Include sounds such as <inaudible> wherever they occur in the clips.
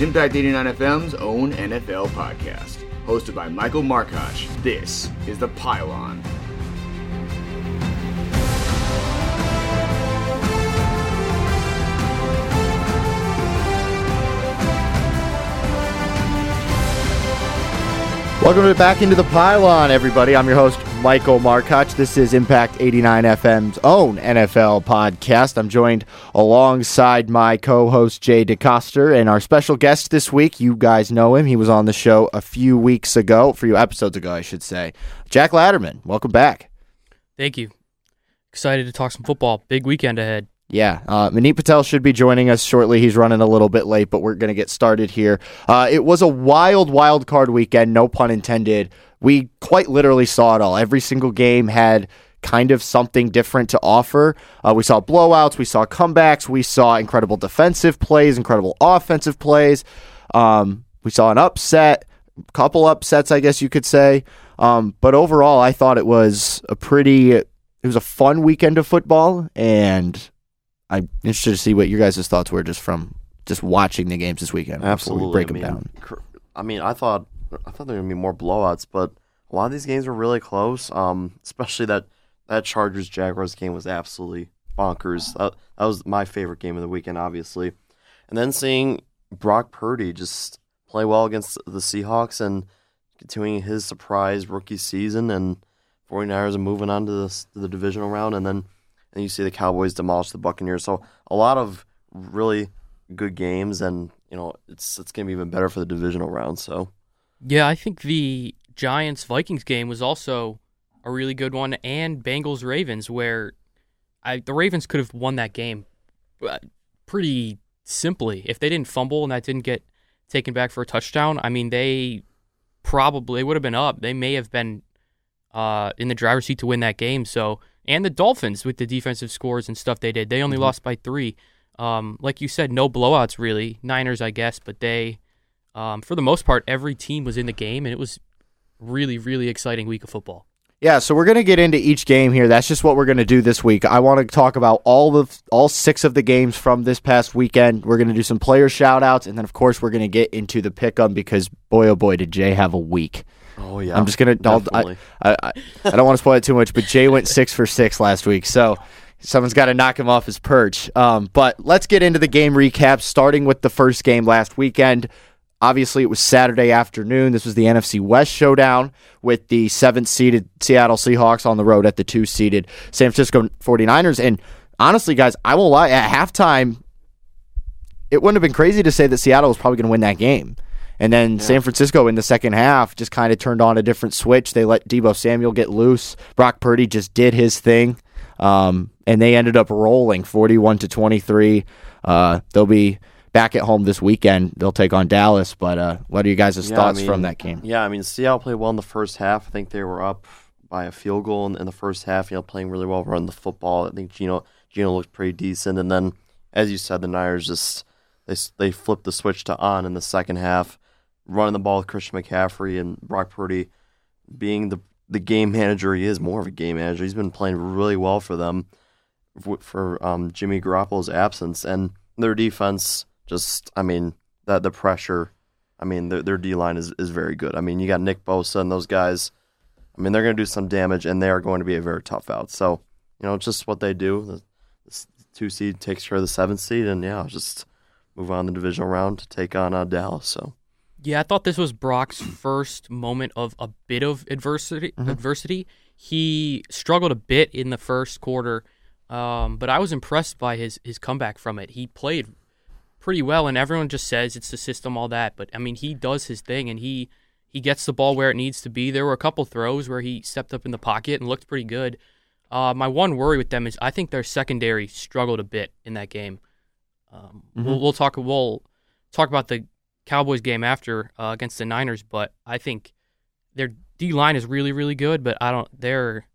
Impact 89 FM's own NFL podcast. Hosted by Michael Markoch, this is The Pylon. Welcome to back into the pylon, everybody. I'm your host, Michael Markoch. This is Impact 89 FM's own NFL podcast. I'm joined alongside my co-host Jay DeCoster and our special guest this week. You guys know him. He was on the show a few weeks ago, a few episodes ago, I should say. Jack Latterman, welcome back. Thank you. Excited to talk some football. Big weekend ahead. Yeah, uh, Manit Patel should be joining us shortly. He's running a little bit late, but we're going to get started here. Uh, it was a wild, wild card weekend, no pun intended. We quite literally saw it all. Every single game had kind of something different to offer. Uh, we saw blowouts, we saw comebacks, we saw incredible defensive plays, incredible offensive plays. Um, we saw an upset, couple upsets, I guess you could say. Um, but overall, I thought it was a pretty, it was a fun weekend of football, and I'm interested to see what your guys' thoughts were just from just watching the games this weekend. Absolutely, we break I them mean, down. cr- I mean, I thought I thought there were gonna be more blowouts, but a lot of these games were really close. Um, especially that that Chargers Jaguars game was absolutely bonkers. That, that was my favorite game of the weekend, obviously. And then seeing Brock Purdy just play well against the Seahawks and continuing his surprise rookie season, and 49ers are moving on to, this, to the divisional round, and then and you see the Cowboys demolish the Buccaneers. So a lot of really good games, and you know it's it's gonna be even better for the divisional round. So Yeah, I think the Giants Vikings game was also a really good one, and Bengals Ravens, where I, the Ravens could have won that game uh, pretty simply if they didn't fumble and that didn't get taken back for a touchdown. I mean, they probably would have been up. They may have been uh, in the driver's seat to win that game. So, and the Dolphins with the defensive scores and stuff they did, they only lost by three. Um, like you said, no blowouts really. Niners, I guess, but they, um, for the most part, every team was in the game, and it was really, really exciting week of football. Yeah, so we're gonna get into each game here. That's just what we're gonna do this week. I want to talk about all of all six of the games from this past weekend. We're gonna do some player shout outs, and then of course we're gonna get into the pick 'em because boy oh boy did Jay have a week. Oh yeah, I'm just gonna I'll, I. I, I, I don't want to spoil it too much, but Jay went six for six last week, so someone's got to knock him off his perch. Um, but let's get into the game recap, starting with the first game last weekend. Obviously, it was Saturday afternoon. This was the NFC West showdown with the seventh seeded Seattle Seahawks on the road at the two seeded San Francisco 49ers. And honestly, guys, I won't lie, at halftime, it wouldn't have been crazy to say that Seattle was probably going to win that game. And then San Francisco in the second half just kind of turned on a different switch. They let Deebo Samuel get loose. Brock Purdy just did his thing. Um, and they ended up rolling 41 to 23. Uh, they'll be back at home this weekend. They'll take on Dallas. But uh, what are you guys' Yeah, I thoughts mean, from that game? Yeah, I mean Seattle played well in the first half. I think they were up by a field goal in, in the first half. You know, playing really well, running the football. I think Geno Geno looked pretty decent. And then, as you said, the Niners just they they flipped the switch to on in the second half, running the ball with Christian McCaffrey and Brock Purdy being the the game manager he is, more of a game manager. He's been playing really well for them for, um, Jimmy Garoppolo's absence and their defense. Just, I mean, that the pressure. I mean, their their D line is, is very good. I mean, you got Nick Bosa and those guys. I mean, they're going to do some damage, and they are going to be a very tough out. So, you know, just what they do. The, the two seed takes care of the seventh seed, and yeah, just move on the divisional round to take on uh, Dallas. So, Yeah, I thought this was Brock's first moment of a bit of adversity. Adversity. He struggled a bit in the first quarter, um, but I was impressed by his his comeback from it. He played pretty well, and everyone just says it's the system, all that. But I mean, he does his thing, and he he gets the ball where it needs to be. There were a couple throws where he stepped up in the pocket and looked pretty good. Uh, my one worry with them is I think their secondary struggled a bit in that game. Um, we'll, we'll talk. We'll talk about the Cowboys game after uh, against the Niners, but I think their D line is really, really good. But I don't their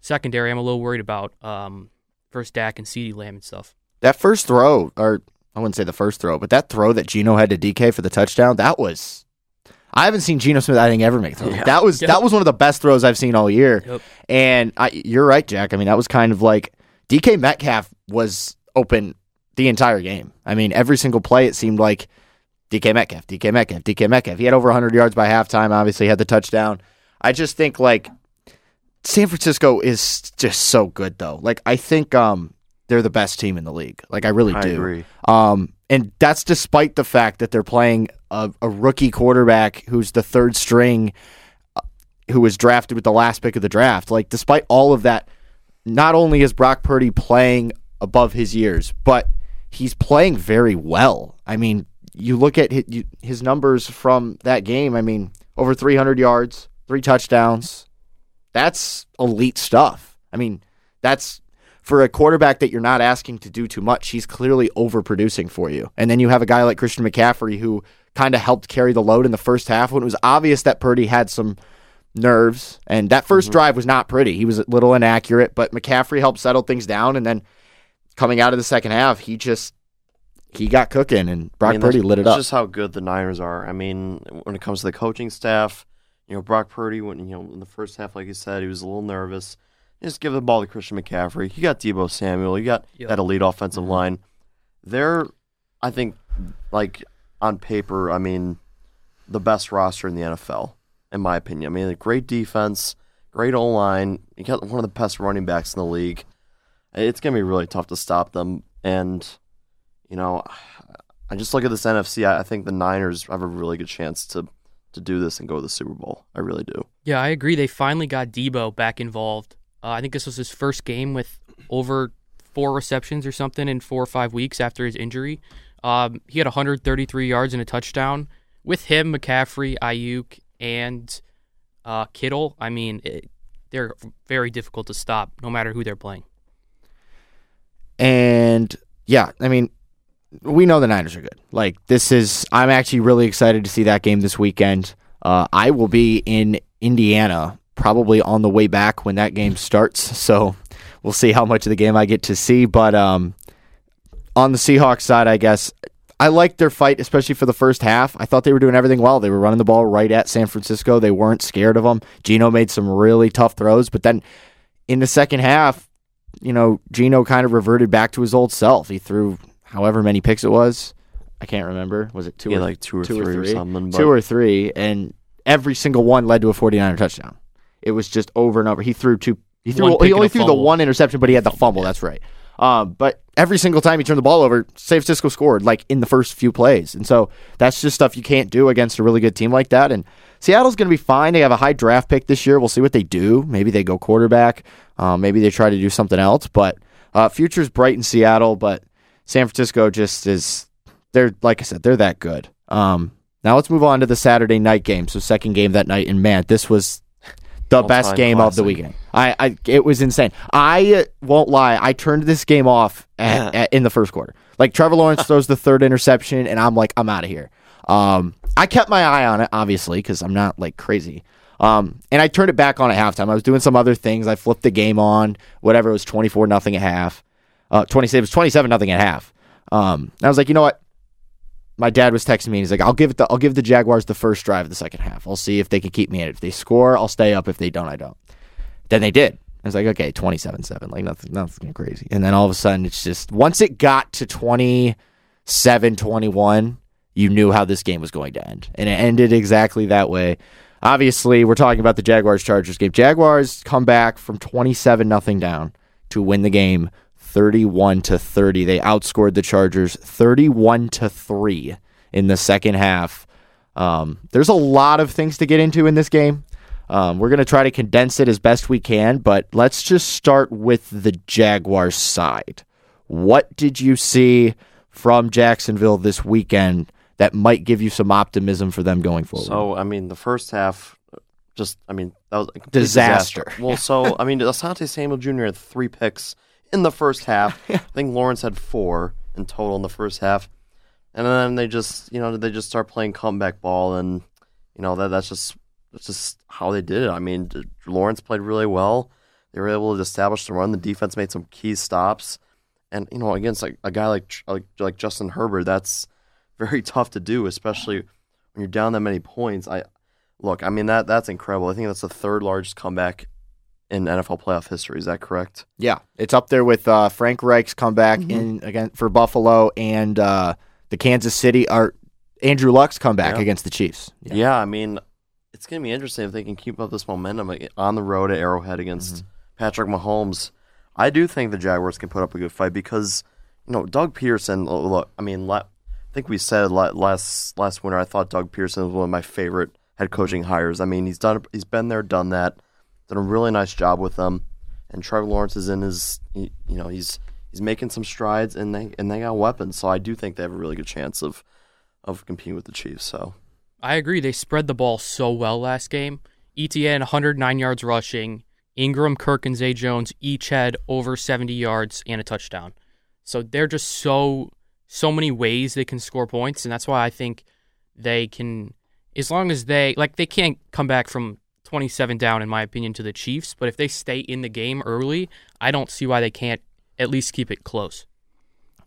secondary. I'm a little worried about um, versus Dak and CeeDee Lamb and stuff. That first throw, or I wouldn't say the first throw, but that throw that Geno had to DK for the touchdown, that was. I haven't seen Geno Smith, I think, ever make a throw. Yeah. That was Yep. that was one of the best throws I've seen all year. Yep. And I, you're right, Jack. I mean, that was kind of like DK Metcalf was open the entire game. I mean, every single play it seemed like DK Metcalf, DK Metcalf, DK Metcalf. He had over 100 yards by halftime. Obviously, had the touchdown. I just think like San Francisco is just so good though. Like I think um they're the best team in the league. Like I really I do. agree. Um, and that's despite the fact that they're playing a, a rookie quarterback who's the third string, uh, who was drafted with the last pick of the draft. Like, despite all of that, not only is Brock Purdy playing above his years, but he's playing very well. I mean, you look at his, his numbers from that game. I mean, over 300 yards, three touchdowns. That's elite stuff. I mean, that's for a quarterback that you're not asking to do too much, he's clearly overproducing for you. And then you have a guy like Christian McCaffrey who kind of helped carry the load in the first half when it was obvious that Purdy had some nerves. And that 1st mm-hmm. drive was not pretty. He was a little inaccurate, but McCaffrey helped settle things down. And then coming out of the second half, he just he got cooking, and Brock I mean, Purdy lit it that's up. just how good the Niners are. I mean, when it comes to the coaching staff, you know, Brock Purdy, when you know in the first half, like you said, he was a little nervous. Just give the ball to Christian McCaffrey. You got Deebo Samuel. You got Yep. that elite offensive mm-hmm. line. They're, I think, like on paper, I mean, the best roster in the NFL, in my opinion. I mean, a great defense, great O line. You got one of the best running backs in the league. It's gonna be really tough to stop them. And you know, I just look at this NFC. I, I think the Niners have a really good chance to to do this and go to the Super Bowl. I really do. Yeah, I agree. They finally got Deebo back involved. Uh, I think this was his first game with over four receptions or something in four or five weeks after his injury. Um, he had 133 yards and a touchdown. With him, McCaffrey, Aiyuk, and uh, Kittle, I mean, it, they're very difficult to stop no matter who they're playing. And yeah, I mean, we know the Niners are good. Like this is, I'm actually really excited to see that game this weekend. Uh, I will be in Indiana probably on the way back when that game starts. So we'll see how much of the game I get to see. But um, on the Seahawks side, I guess I liked their fight, especially for the first half. I thought they were doing everything well. They were running the ball right at San Francisco. They weren't scared of them. Geno made some really tough throws, but then in the second half, you know, Geno kind of reverted back to his old self. He threw however many picks it was. I can't remember. Was it two Yeah, or like two or two three or or three? something, but- two or three, and every single one led to a 49er touchdown. It was just over and over. He threw two. He threw. He only threw the one interception, but he had the fumble. That's right. Um, but every single time he turned the ball over, San Francisco scored like in the first few plays, and so that's just stuff you can't do against a really good team like that. And Seattle's going to be fine. They have a high draft pick this year. We'll see what they do. Maybe they go quarterback. Uh, maybe they try to do something else. But uh, future's bright in Seattle. But San Francisco just is. They're like I said, they're that good. Um, now let's move on to the Saturday night game. So second game that night, and man, this was the All-time best game of the weekend. I, I it was insane. I uh, won't lie. I turned this game off at, at- in the first quarter. Like Trevor Lawrence <laughs> throws the third interception, and I'm like, I'm out of here. Um, I kept my eye on it, obviously, because I'm not like crazy. Um, and I turned it back on at halftime. I was doing some other things. I flipped the game on. Whatever. It was 24 nothing at half. Uh, 27. It was 27 nothing at half. Um, I was like, you know what? my dad was texting me and he's like, I'll give it the I'll give the Jaguars the first drive of the second half. I'll see if they can keep me in it. If they score, I'll stay up. If they don't, I don't. Then they did. I was like, okay, 27-7, like nothing nothing crazy. And then all of a sudden it's just once it got to 27-21, you knew how this game was going to end. And it ended exactly that way. Obviously, we're talking about the Jaguars Chargers game. Jaguars come back from 27 nothing down to win the game 31 to 30. They outscored the Chargers 31 to 3 in the second half. Um, there's a lot of things to get into in this game. Um, we're going to try to condense it as best we can, but let's just start with the Jaguars side. What did you see from Jacksonville this weekend that might give you some optimism for them going forward? So I mean, the first half, just I mean, that was a complete Disaster. Well, <laughs> so I mean, Asante Samuel Jr. had three picks in the first half. <laughs> I think Lawrence had four in total in the first half, and then they just you know they just start playing comeback ball, and you know that that's just that's just how they did it. I mean, Lawrence played really well. They were able to establish the run. The defense made some key stops, and you know against like a guy like like like Justin Herbert, that's <laughs> very tough to do, especially when you're down that many points. I look, I mean that that's incredible. I think that's the third largest comeback in NFL playoff history. Is that correct? Yeah, it's up there with uh, Frank Reich's comeback Mm-hmm. in again for Buffalo and uh, the Kansas City or Andrew Luck's comeback Yeah. against the Chiefs. Yeah. I mean, it's going to be interesting if they can keep up this momentum on the road at Arrowhead against Mm-hmm. Patrick Mahomes. I do think the Jaguars can put up a good fight because, you know, Doug Pederson. Look, I mean, I think we said last last winter. I thought Doug Pearson was one of my favorite head coaching hires. I mean, he's done. He's been there, done that, done a really nice job with them. And Trevor Lawrence is in his. You know, he's he's making some strides, and they and they got weapons. So I do think they have a really good chance of of competing with the Chiefs. So I agree. They spread the ball so well last game. Etienne 109 yards rushing. Ingram, Kirk, and Zay Jones each had over 70 yards and a touchdown. So they're just so so many ways they can score points, and that's why I think they can, as long as they like, they can't come back from 27 down, in my opinion, to the Chiefs. But if they stay in the game early, I don't see why they can't at least keep it close.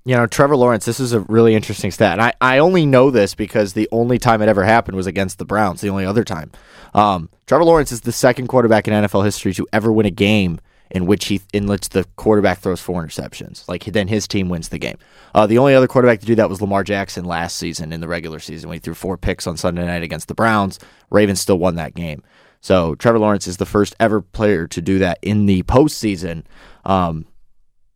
You know, Trevor Lawrence, this is a really interesting stat. And I, I only know this because the only time it ever happened was against the Browns, the only other time. Um, Trevor Lawrence is the second quarterback in NFL history to ever win a game in which he in which the quarterback throws four interceptions. Like then his team wins the game. Uh, the only other quarterback to do that was Lamar Jackson last season in the regular season when he threw four picks on Sunday night against the Browns. Ravens still won that game. So Trevor Lawrence is the first ever player to do that in the postseason. Um,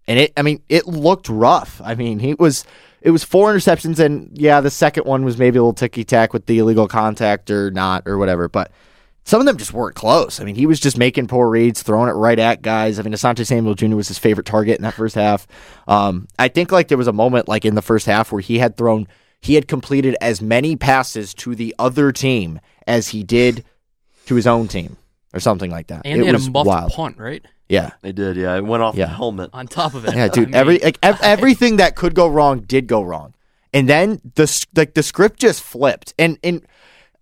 and it I mean it looked rough. I mean he was it was four interceptions and yeah the second one was maybe a little ticky tack with the illegal contact or not or whatever, but some of them just weren't close. I mean he was just making poor reads, throwing it right at guys. I mean Asante Samuel Jr. was his favorite target in that first half. Um, I think like there was a moment like in the first half where he had thrown he had completed as many passes to the other team as he did to his own team or something like that. And it they had was a muffed wild. punt, right? Yeah. they did. Yeah, it went off Yeah. the helmet. On top of it. Yeah, I dude. mean, every like ev- <laughs> everything that could go wrong did go wrong, and then the like the script just flipped. And and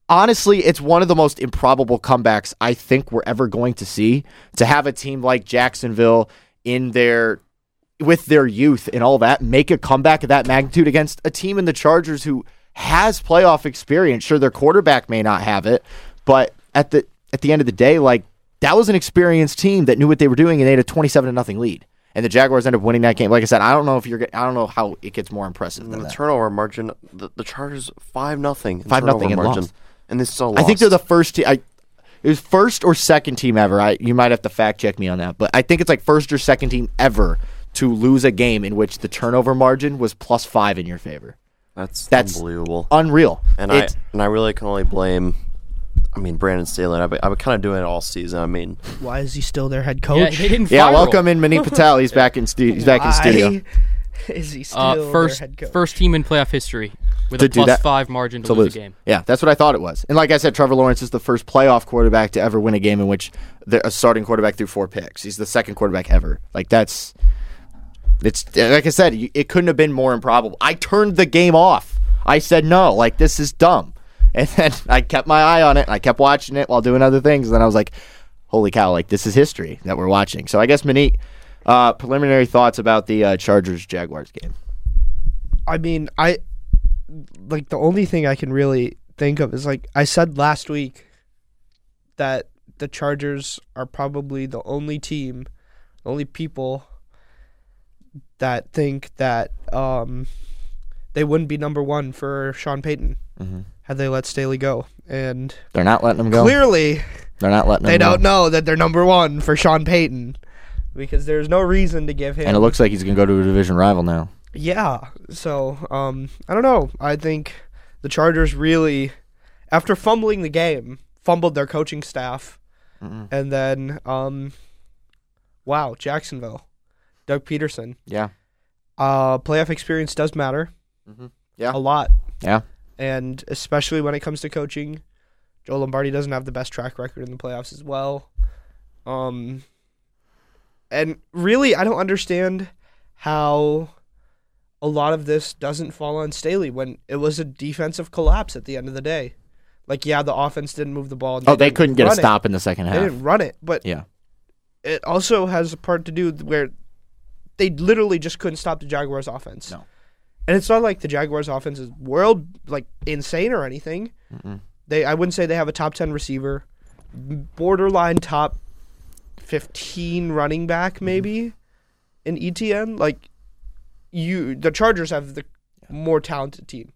honestly, it's one of the most improbable comebacks I think we're ever going to see. To have a team like Jacksonville in their with their youth and all that make a comeback of that magnitude against a team in the Chargers who has playoff experience. Sure, their quarterback may not have it, but at the at the end of the day, like that was an experienced team that knew what they were doing, and they had a twenty-seven to nothing lead. And the Jaguars ended up winning that game. Like I said, I don't know if you're. I don't know how it gets more impressive than the that. turnover margin, the, the Chargers five nothing, 5-0 and margin, lost. and they still. I think they're the first team. I it was first or second team ever. I you might have to fact check me on that, but I think it's like first or second team ever to lose a game in which the turnover margin was plus five in your favor. that's that's- unbelievable. Unreal. And It- I and I really can only blame. I mean, Brandon Staley. I've been, I've been kind of doing it all season. I mean, Why is he still their head Yeah, coach? didn't yeah, welcome in Manit <laughs> Patel. He's back in stu- he's back in Why studio. Is he still Uh, their first, head coach? first team in playoff history with To a plus that- five margin to, to lose, lose. a game. Yeah, that's what I thought it was. And like I said, Trevor Lawrence is the first playoff quarterback to ever win a game in which the, a starting quarterback threw four picks. He's the second quarterback ever. Like that's it's like I said, it couldn't have been more improbable. I turned the game off. I said no, like this is dumb. And then I kept my eye on it. And I kept watching it while doing other things. And then I was like, "Holy cow! Like this is history that we're watching." So I guess Manit, uh, preliminary thoughts about the uh, Chargers Jaguars game. I mean, I like the only thing I can really think of is like I said last week that the Chargers are probably the only team, the only people that think that um, they wouldn't be number one for Sean Payton Mhm. Had they let Staley go, and They're not letting them go. clearly They're not letting they go. don't know that they're number one for Sean Payton because there's no reason to give him. And it looks like he's going to go to a division rival now. Yeah. So, um, I don't know. I think the Chargers really, after fumbling the game, fumbled their coaching staff, Mm-mm. and then, um, wow, Jacksonville, Doug Pederson. Yeah. Uh, playoff experience does matter. Mm-hmm. Yeah. A lot. Yeah. And especially when it comes to coaching, Joe Lombardi doesn't have the best track record in the playoffs as well. Um, and really, I don't understand how a lot of this doesn't fall on Staley when it was a defensive collapse at the end of the day. Like, yeah, the offense didn't move the ball. and Oh, they couldn't get a run it. stop in the second half. They didn't run it, but Yeah. it also has a part to do where they literally just couldn't stop the Jaguars' offense. No. And it's not like the Jaguars' offense is world like insane or anything. Mm-mm. They I wouldn't say they have a top ten receiver, borderline top fifteen running back maybe in Etienne. Like you, the Chargers have the more talented team.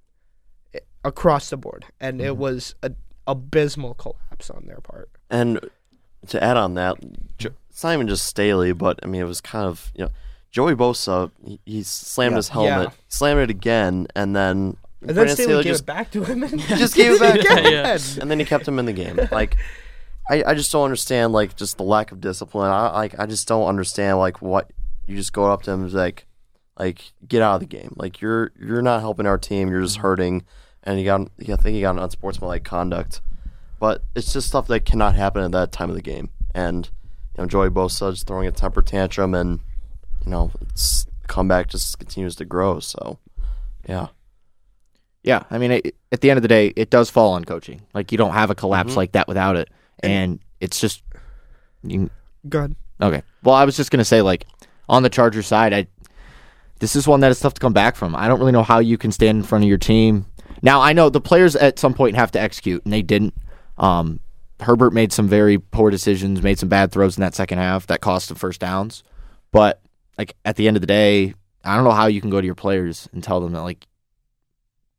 across the board, and Mm-hmm. it was a abysmal collapse on their part. And to add on that, it's not even just Staley, but I mean, it was kind of you know, Joey Bosa. He, he slammed Yeah. his helmet, Yeah. slammed it again, and then And then Brandon Staley gave just it back to him, and <laughs> <laughs> just gave it back to him. Yeah. and then he kept him in the game. Like, I, I just don't understand like just the lack of discipline. I like I just don't understand like what you just go up to him and like, like get out of the game. Like you're you're not helping our team. You're just mm-hmm. hurting, and you got I think you got an unsportsmanlike conduct. But it's just stuff that cannot happen at that time of the game. And you know Joey Bosa just throwing a temper tantrum, and you know it's comeback just continues to grow. So yeah. Yeah, I mean, it, at the end of the day, it does fall on coaching. Like you don't have a collapse Mhm. like that without it, and it's just you. good. Okay. Well, I was just gonna say, like, on the Charger side, I this is one that is tough to come back from. I don't really know how you can stand in front of your team. Now, I know the players at some point have to execute, and they didn't. Um, Herbert made some very poor decisions, made some bad throws in that second half that cost him first downs. But like at the end of the day, I don't know how you can go to your players and tell them that like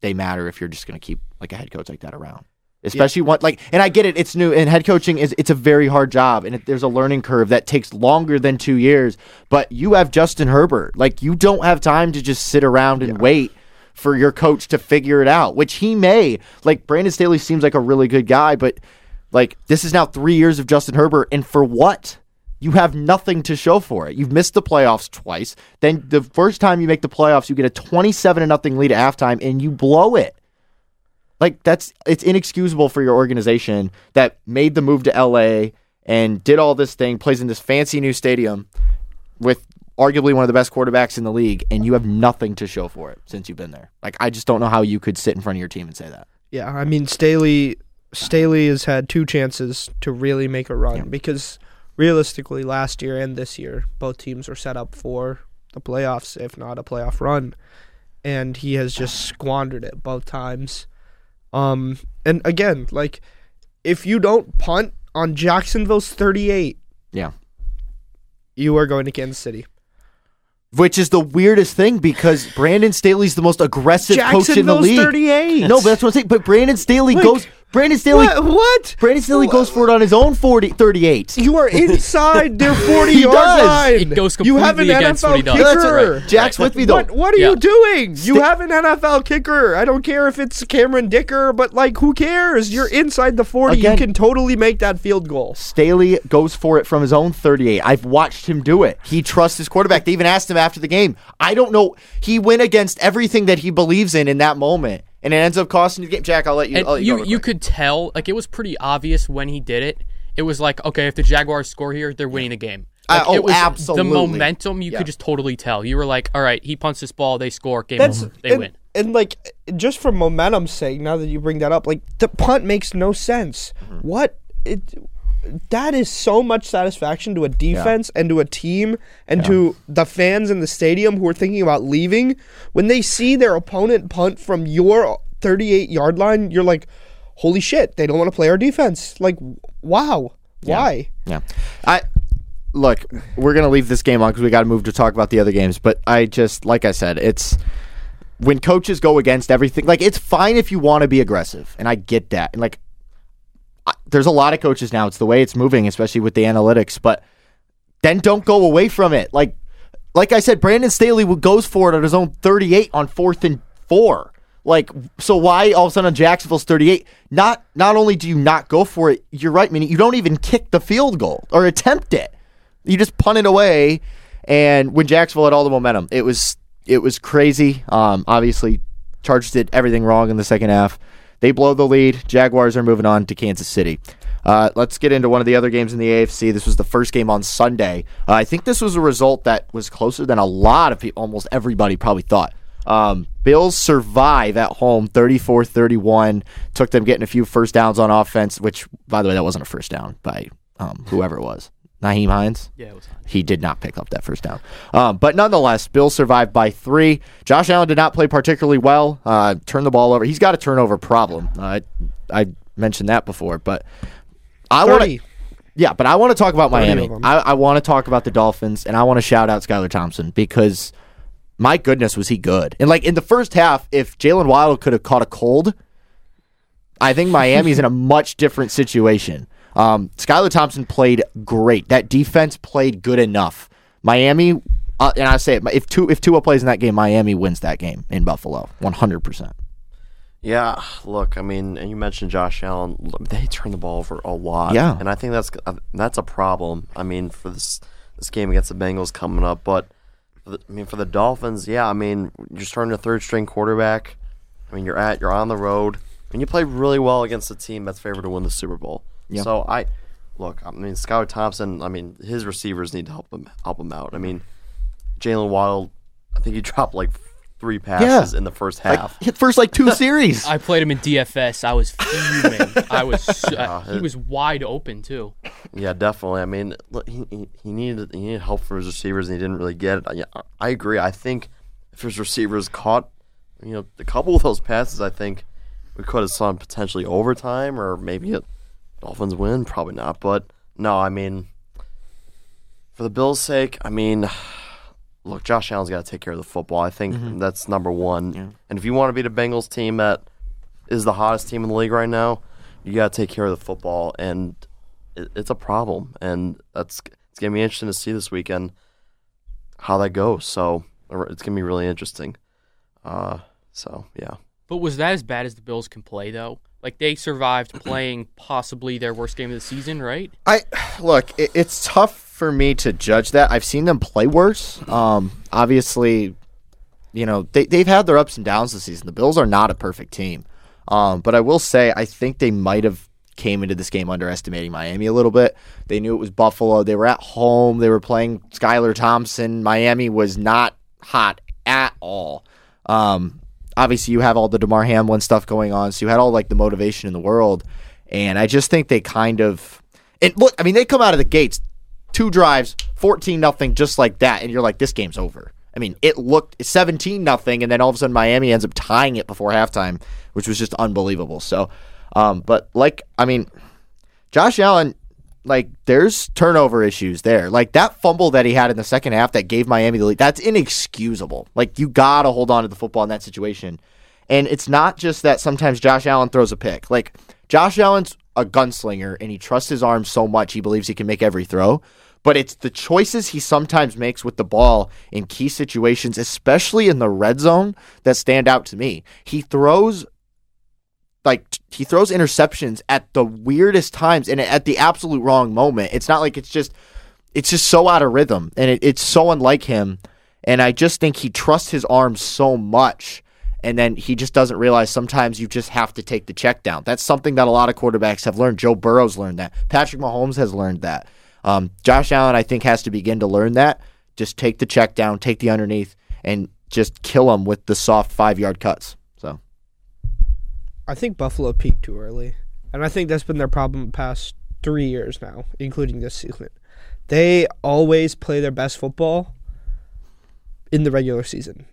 they matter if you're just going to keep like a head coach like that around. Especially one like, and I get it. It's new, and head coaching is it's a very hard job, and it, there's a learning curve that takes longer than two years. But you have Justin Herbert. Like you don't have time to just sit around and wait for your coach to figure it out, which he may. Like Brandon Staley seems like a really good guy, but like this is now three years of Justin Herbert, and for what? You have nothing to show for it. You've missed the playoffs twice. Then the first time you make the playoffs, you get a twenty-seven to nothing lead at halftime, and you blow it. Like that's it's inexcusable for your organization that made the move to LA and did all this thing, plays in this fancy new stadium with arguably one of the best quarterbacks in the league, and you have nothing to show for it since you've been there. Like I just don't know how you could sit in front of your team and say that. Yeah, I mean Staley Staley has had two chances to really make a run Yeah. because realistically last year and this year both teams were set up for the playoffs if not a playoff run and he has just squandered it both times. Um and again, like if you don't punt on Jacksonville's 38, Yeah. you are going to Kansas City. Which is the weirdest thing because Brandon Staley's the most aggressive coach in the Jacksonville's league. 38. No, but that's what I'm saying. But Brandon Staley Like, goes. Brandon Staley. what? what? Brandon Staley goes for it on his own 40, 38. You are <laughs> inside their 40 He yard does. line. It goes you have an completely against NFL what he does. kicker. That's right. Jack's with me though. What, what are Yeah. you doing? You have an NFL kicker. I don't care if it's Cameron Dicker, but like, who cares? You're inside the 40. Again- you can totally make that field goal. Staley goes for it from his own 38. I've watched him do it. He trusts his quarterback. They even asked him after the game. I don't know. He went against everything that he believes in in that moment, and it ends up costing you the game. Jack, I'll let you. I'll let you go real you could tell like it was pretty obvious when he did it. It was like okay, if the Jaguars score here, they're winning the game. Uh, oh, it was absolutely. The momentum you Yeah. could just totally tell. You were like, all right, he punts this ball, they score, game That's over, they and, win. And like, just for momentum's sake, now that you bring that up, like the punt makes no sense. Mm-hmm. What it that is so much satisfaction to a defense and to a team and to the fans in the stadium who are thinking about leaving when they see their opponent punt from your 38 yard line. You're like, holy shit, they don't want to play our defense. Like, wow, why? Yeah. I look, we're going to leave this game on cuz we got to move to talk about the other games, but I just like I said, it's when coaches go against everything. Like it's fine if you want to be aggressive, and I get that. And like there's a lot of coaches now, it's the way it's moving, especially with the analytics, but then don't go away from it. Like like I said, Brandon Staley goes for it on his own 38 on 4th and 4. Like so why all of a sudden Jacksonville's 38? Not not only do you not go for it, you're right, meaning you don't even kick the field goal or attempt it. You just punt it away and when Jacksonville had all the momentum, it was it was crazy. Um obviously Chargers did everything wrong in the second half. They blow the lead. Jaguars are moving on to Kansas City. Uh, let's get into one of the other games in the AFC. This was the first game on Sunday. Uh, I think this was a result that was closer than a lot of people, almost everybody probably thought. Um, Bills survive at home 34 31. Took them getting a few first downs on offense, which, by the way, that wasn't a first down by um, whoever it was. Nyheim Hines? Yeah, it was. he did not pick up that first down. Um, but nonetheless, Bills survived by three. Josh Allen did not play particularly well. Uh, turned the ball over. He's got a turnover problem. Uh, I mentioned that before, but I want to. Yeah, but I want to talk about Miami. I, I want to talk about the Dolphins, and I want to shout out Skylar Thompson because my goodness was he good. And like in the first half, if Jaylen Waddle could have caught a cold, I think Miami's in a <laughs> much different situation. Um, Skylar Thompson played great. That defense played good enough. Miami, uh, and I say it, if two if Tua plays in that game, Miami wins that game in Buffalo, one hundred percent. Yeah, look, I mean, and you mentioned Josh Allen. They turn the ball over a lot. Yeah. and I think that's uh, that's a problem. I mean, for this this game against the Bengals coming up, but I mean, for the Dolphins, yeah, I mean, you're starting a third string quarterback. I mean, you're at you're on the road, and you play really well against a team that's favored to win the Super Bowl. Yeah. So I look, I mean, Skylar Thompson. I mean, his receivers need to help him help him out. I mean, Jaylen Waddle. I think he <laughs> dropped like three passes in the first half. Like first like two <laughs> series. I played him in DFS. I was fuming. I was. <laughs> So, Uh, he was wide open too. Yeah, definitely. I mean, look, he, he, he needed he needed help from his receivers, and he didn't really get it. I, yeah, I agree. I think if his receivers caught, you know, a couple of those passes, I think we could have saw him potentially overtime or maybe a Dolphins win. Probably not, but no. I mean, for the Bills' sake, I mean, <sighs> look, Josh Allen's got to take care of the football. I think that's number one. And if you want to be the Bengals team that is the hottest team in the league right now, you got to take care of the football, and it, it's a problem. And that's it's gonna be interesting to see this weekend how that goes. So it's gonna be really interesting. Uh, so yeah. But was that as bad as the Bills can play though? Like they survived playing possibly their worst game of the season, right? I look. It, it's tough for me to judge that. I've seen them play worse. Um, obviously, you know they they've had their ups and downs this season. The Bills are not a perfect team, um, but I will say I think they might have came into this game underestimating Miami a little bit. They knew it was Buffalo. They were at home. They were playing Skylar Thompson. Miami was not hot at all. Um, obviously, you have all the Damar Hamlin stuff going on, so you had all like the motivation in the world. And I just think they kind of and look. I mean, they come out of the gates, two drives, fourteen nothing, just like that, and you're like, this game's over. I mean, it looked seventeen nothing, and then all of a sudden Miami ends up tying it before halftime, which was just unbelievable. So, um, but like, I mean, Josh Allen, like, there's turnover issues there. Like that fumble that he had in the second half that gave Miami the lead, that's inexcusable. Like you gotta hold on to the football in that situation. And it's not just that sometimes Josh Allen throws a pick. Like Josh Allen's a gunslinger and he trusts his arm so much he believes he can make every throw. But it's the choices he sometimes makes with the ball in key situations, especially in the red zone, that stand out to me. He throws like he throws interceptions at the weirdest times and at the absolute wrong moment. It's not like it's just it's just so out of rhythm and it, it's so unlike him. And I just think he trusts his arm so much. And then he just doesn't realize sometimes you just have to take the check down. That's something that a lot of quarterbacks have learned. Joe Burrow's learned that. Patrick Mahomes has learned that. Um, Josh Allen, I think, has to begin to learn that. Just take the check down, take the underneath, and just kill him with the soft five yard cuts. I think Buffalo peaked too early, and I think that's been their problem the past three years now, including this season. They always play their best football in the regular season,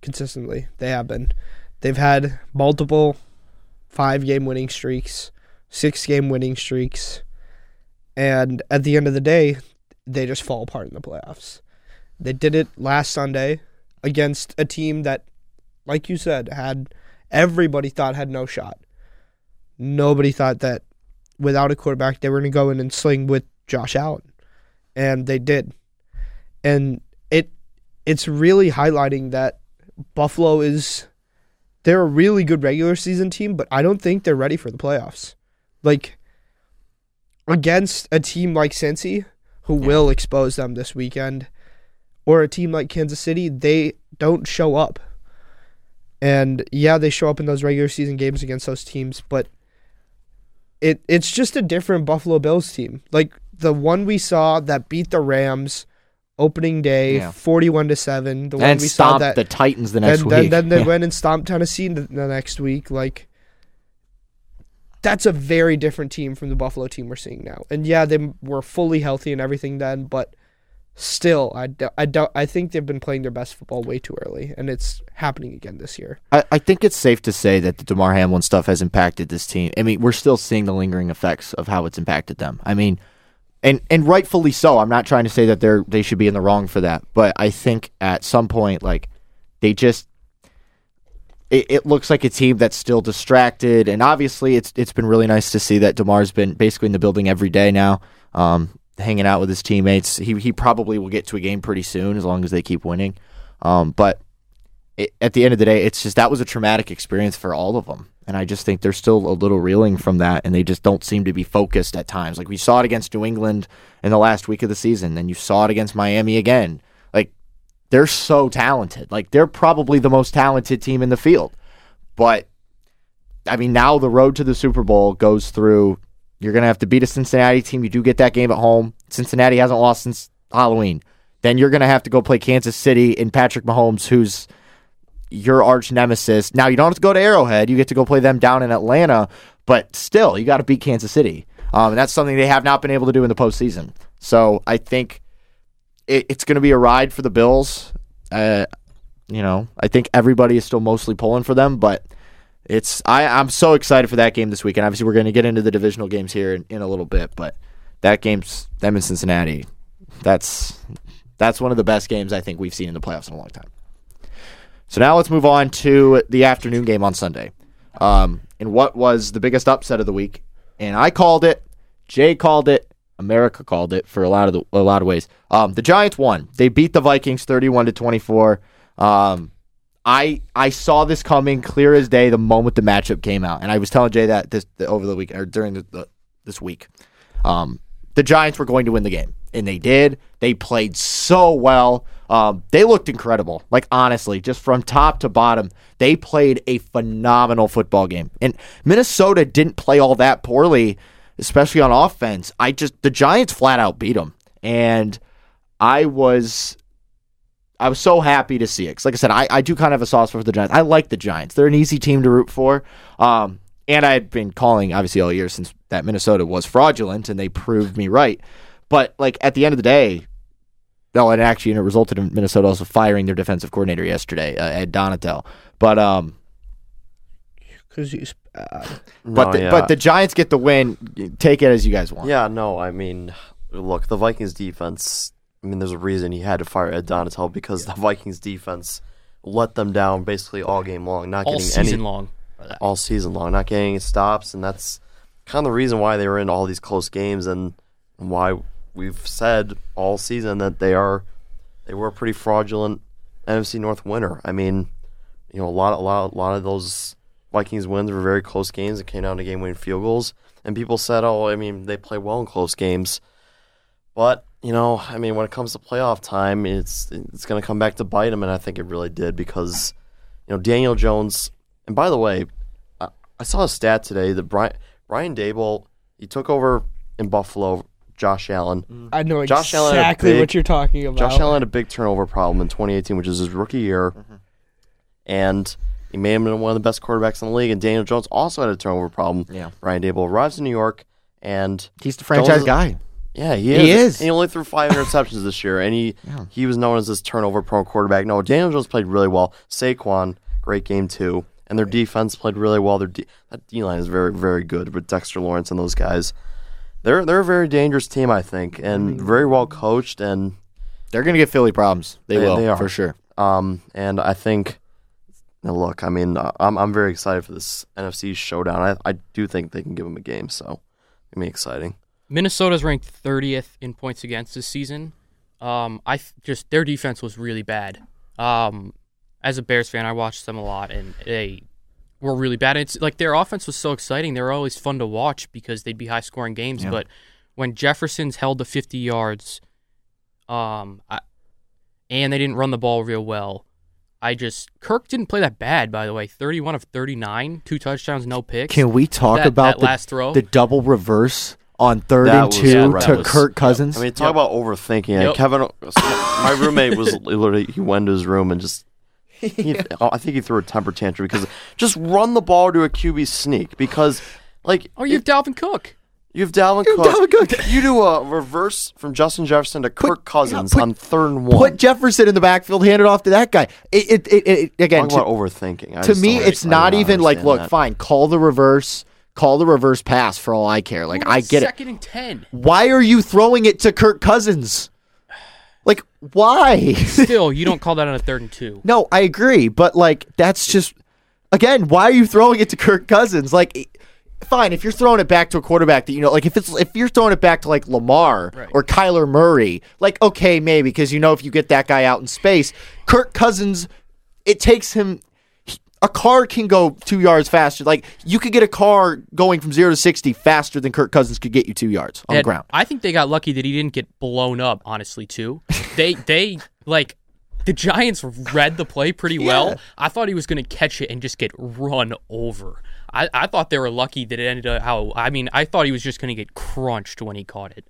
consistently. They have been. They've had multiple five-game winning streaks, six-game winning streaks, and at the end of the day, they just fall apart in the playoffs. They did it last Sunday against a team that, like you said, had everybody thought had no shot. Nobody thought that without a quarterback they were going to go in and sling with Josh Allen, and they did. And it it's really highlighting that Buffalo is they're a really good regular season team, but I don't think they're ready for the playoffs. Like against a team like Cincy, who will expose them this weekend, or a team like Kansas City, they don't show up. And yeah, they show up in those regular season games against those teams, but it it's just a different Buffalo Bills team. Like the one we saw that beat the Rams opening day, Yeah. forty-one to seven. The one and we saw that the Titans the next week. then, then they <laughs> Yeah. went and stomped Tennessee the, the next week. Like that's a very different team from the Buffalo team we're seeing now. And yeah, they were fully healthy and everything then, but still, I, I, don't, I think they've been playing their best football way too early, and it's happening again this year. I, I think it's safe to say that the Damar Hamlin stuff has impacted this team. I mean, we're still seeing the lingering effects of how it's impacted them. I mean, and and rightfully so. I'm not trying to say that they're they should be in the wrong for that, but I think at some point, like they just it, it looks like a team that's still distracted. And obviously, it's it's been really nice to see that Damar's been basically in the building every day now, um, hanging out with his teammates. He he probably will get to a game pretty soon as long as they keep winning. Um, but it, at the end of the day, it's just that was a traumatic experience for all of them. And I just think they're still a little reeling from that, and they just don't seem to be focused at times. Like we saw it against New England in the last week of the season, and you saw it against Miami again. Like they're so talented. Like they're probably the most talented team in the field. But I mean, now the road to the Super Bowl goes through. You're going to have to beat a Cincinnati team. You do get that game at home. Cincinnati hasn't lost since Halloween. Then you're going to have to go play Kansas City in Patrick Mahomes, who's your arch nemesis. Now you don't have to go to Arrowhead. You get to go play them down in Atlanta, but still, you got to beat Kansas City. Um, and that's something they have not been able to do in the postseason. So I think it, it's going to be a ride for the Bills. Uh, you know, I think everybody is still mostly pulling for them, but it's I, I'm so excited for that game this weekend. Obviously, we're going to get into the divisional games here in, in a little bit, but that game's them in Cincinnati. That's that's one of the best games I think we've seen in the playoffs in a long time. So now let's move on to the afternoon game on Sunday. Um, and what was the biggest upset of the week? And I called it. Jay called it. America called it for a lot of the, a lot of ways. Um, the Giants won. They beat the Vikings thirty-one to twenty-four. Um, I I saw this coming clear as day the moment the matchup came out, and I was telling Jay that this over the week or during the, the, this week. Um, the Giants were going to win the game, and they did. They played so well. Um, they looked incredible. Like honestly, just from top to bottom, they played a phenomenal football game. And Minnesota didn't play all that poorly, especially on offense. I just the Giants flat out beat them, and I was I was so happy to see it. Cause like I said, I, I do kind of have a sauce for the Giants. I like the Giants. They're an easy team to root for. Um, and I had been calling obviously all year since that Minnesota was fraudulent, and they proved me right. But like at the end of the day, no, and actually, and it resulted in Minnesota also firing their defensive coordinator yesterday, uh, Ed Donatell. But um, because he's bad. but No, the, yeah. but the Giants get the win. Take it as you guys want. Yeah, no, I mean, look, the Vikings defense. I mean, there's a reason he had to fire Ed Donatell because the Vikings defense let them down basically all game long, not all getting season any long. all season long, not getting any stops, and that's kind of the reason why they were in all these close games and why we've said all season that they are they were a pretty fraudulent NFC North winner. I mean, you know, a lot, a lot, a lot of those Vikings wins were very close games. It came down to game-winning field goals, and people said, "Oh, I mean, they play well in close games." But you know, I mean, when it comes to playoff time, it's it's going to come back to bite them, and I think it really did because you know Daniel Jones. And by the way, I, I saw a stat today that Brian Brian Daboll he took over in Buffalo. Josh Allen. I know Josh Allen exactly big- what you're talking about. Josh Allen had a big turnover problem in 2018, which is his rookie year, Mm-hmm. and he made him one of the best quarterbacks in the league. And Daniel Jones also had a turnover problem. Yeah. Ryan Daboll arrives in New York, and He's the franchise Jones- guy. Yeah, he is. He is. He only threw five interceptions this year, and he <laughs> he was known as this turnover-prone quarterback. No, Daniel Jones played really well. Saquon, great game too, and their defense played really well. Their D, that D line is very very good with Dexter Lawrence and those guys. They're they're a very dangerous team, I think, and very well coached. And They're going to get Philly problems. They, They- will they are. for sure. Um, and I think, now look, I mean, uh, I'm I'm very excited for this NFC showdown. I I do think they can give them a game, so it'll be exciting. Minnesota's ranked 30th in points against this season. Um, I th- just their defense was really bad. Um, as a Bears fan, I watched them a lot, and they were really bad. It's like their offense was so exciting; they were always fun to watch because they'd be high scoring games. But when Jefferson's held to 50 yards, um, I, and they didn't run the ball real well. I just Kirk didn't play that bad, by the way. Thirty-one of thirty-nine, two touchdowns, no picks. Can we talk That- about that the, last throw? the double reverse on third That and was two to horrendous. Kirk Cousins? I mean, talk Yep. about overthinking. it. Yep. Kevin, my roommate was <laughs> literally he went to his room and just. He, <laughs> oh, I think he threw a temper tantrum because just run the ball to a QB sneak because, like, oh, you have Dalvin Cook. you have Dalvin You Cook. Dalvin Cook. You do a reverse from Justin Jefferson to Kirk Cousins put- on third and one. Put Jefferson in the backfield, hand it off to that guy. It, it, it, it again. Talk to- about overthinking. I to just me, don't it's understand- not don't even like, understand look, that. fine, call the reverse, call the reverse pass for all I care. Like, I get it. Second and ten. Why are you throwing it to Kirk Cousins? Like, why? <laughs> Still, you don't call that on a third and two. no, I agree, but like, that's just. again, why are you throwing it to Kirk Cousins? Like, fine, if you're throwing it back to a quarterback that you know, like if it's if you're throwing it back to like Lamar Right. or Kyler Murray, like okay, maybe because you know if you get that guy out in space, Kirk Cousins, it takes him. A car can go two yards faster. Like you could get a car going from zero to sixty faster than Kirk Cousins could get you two yards on the ground. I think they got lucky that he didn't get blown up. Honestly, too. They <laughs> they like the Giants read the play pretty Yeah. well. I thought he was going to catch it and just get run over. I, I thought they were lucky that it ended up how. I mean, I thought he was just going to get crunched when he caught it.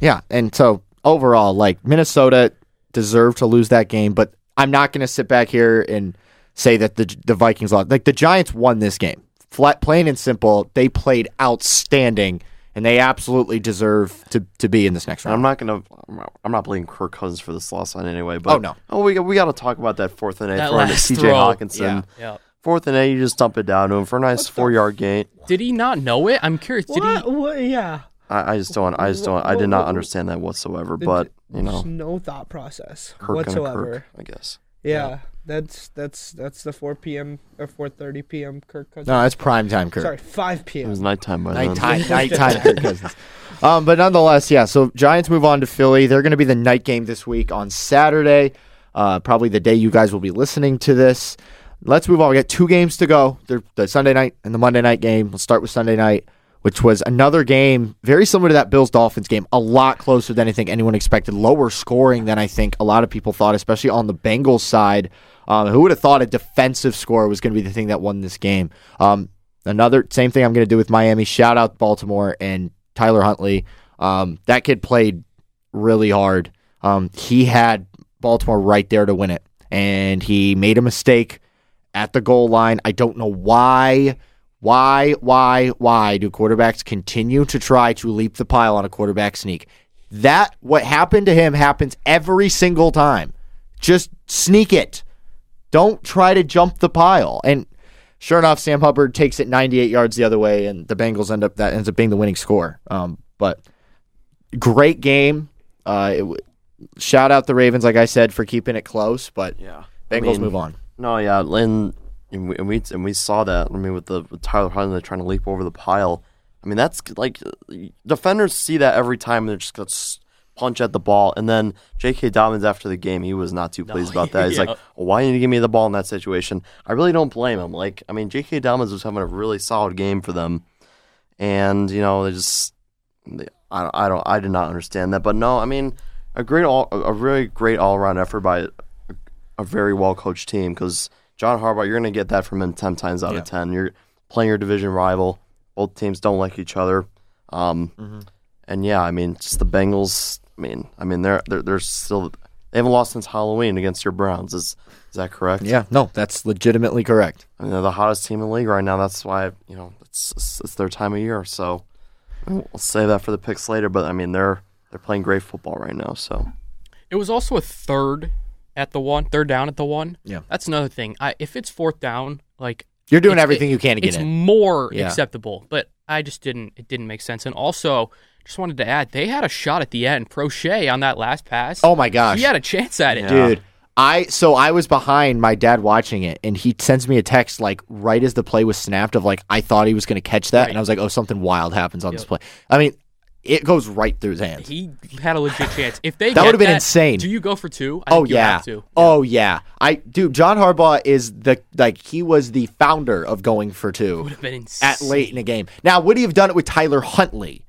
Yeah, and so overall, like Minnesota deserved to lose that game, but I'm not going to sit back here and say that the the Vikings lost. Like the Giants won this game, flat, plain and simple. They played outstanding, and they absolutely deserve to to be in this next And I'm round. not gonna. I'm not- I'm not blaming Kirk Cousins for this loss on anyway. But Oh, no. Oh, we we got to talk about that fourth and eight That throw to last throw. Hockenson. Yeah. Yeah. Fourth and eight, you just dump it down to him for a nice four yard gain. Did he not know it? I'm curious. Did What? he? What? Yeah. I, I just don't. I just don't. I did not understand that whatsoever. But you know, no thought process Kirk whatsoever. Kirk, I guess. Yeah, that's that's that's the 4 p.m. or 4:30 p.m. Kirk Cousins. No, that's prime time, Kirk. Sorry, 5 p.m. It p.m. was nighttime by then. Nighttime, <laughs> nighttime Kirk Cousins. Um, but nonetheless, yeah. So Giants move on to Philly. They're going to be the night game this week on Saturday. Uh, probably the day you guys will be listening to this. Let's move on. We got two games to go. They're the Sunday night and the Monday night game. Let's start with Sunday night, which was another game very similar to that Bills Dolphins game. A lot closer than I think anyone expected. Lower scoring than I think a lot of people thought, especially on the Bengals side. Um, who would have thought a defensive score was going to be the thing that won this game? Um, another same thing I'm going to do with Miami. Shout out Baltimore and Tyler Huntley. Um, that kid played really hard. Um, he had Baltimore right there to win it, and he made a mistake at the goal line. I don't know why. Why, why, why do quarterbacks continue to try to leap the pile on a quarterback sneak? That what happened to him happens every single time. Just sneak it. Don't try to jump the pile. And sure enough, Sam Hubbard takes it 98 yards the other way, and the Bengals end up that ends up being the winning score. Um, but great game. Uh, it, shout out the Ravens, like I said, for keeping it close. But Yeah. Bengals I mean, move on. No, yeah, and and we and we, and we saw that. I mean, with the with Tyler Huntley trying to leap over the pile. I mean, that's like defenders see that every time they're just gonna punch at the ball. And then J.K. Dobbins after the game, he was not too pleased <laughs> about that. He's yeah. like, well, "Why didn't you give me the ball in that situation?" I really don't blame him. Like, I mean, J.K. Dobbins was having a really solid game for them, and you know, they just they, I don't, I don't I did not understand that. But no, I mean, a great all a really great all around effort by a, a very well coached team because John Harbaugh, you're going to get that from him ten times out Yeah. of ten. You're playing your division rival. Both teams don't like each other. Um, Mm-hmm. And yeah, I mean, just the Bengals. I mean, I mean, they're they're, they're still they haven't lost since Halloween against your Browns. Is is that correct? Yeah, no, that's legitimately correct. I mean, they're the hottest team in the league right now. That's why you know it's it's, it's their time of year. So we'll save that for the picks later. But I mean, they're they're playing great football right now. So It was also a third at the one, third down at the one. Yeah. That's another thing. I, if it's fourth down, like You're doing everything you can to get it's in. more Yeah. acceptable. But I just didn't. It didn't make sense. And also, just wanted to add, they had a shot at the end. Proche on that last pass. Oh my gosh. he had a chance at it. Dude, I so I was behind my dad watching it, and he sends me a text like right as the play was snapped of like I thought he was going to catch that, Right. and I was like, oh, something wild happens on this play. I mean, it goes right through his hands. He had a legit chance. If they <sighs> That would've been that, insane. Do you go for two? I Oh yeah. have to. Oh yeah. I dude, John Harbaugh is the like he was the founder of going for two Would have been insane. at late in the game. Now, would he have done it with Tyler Huntley?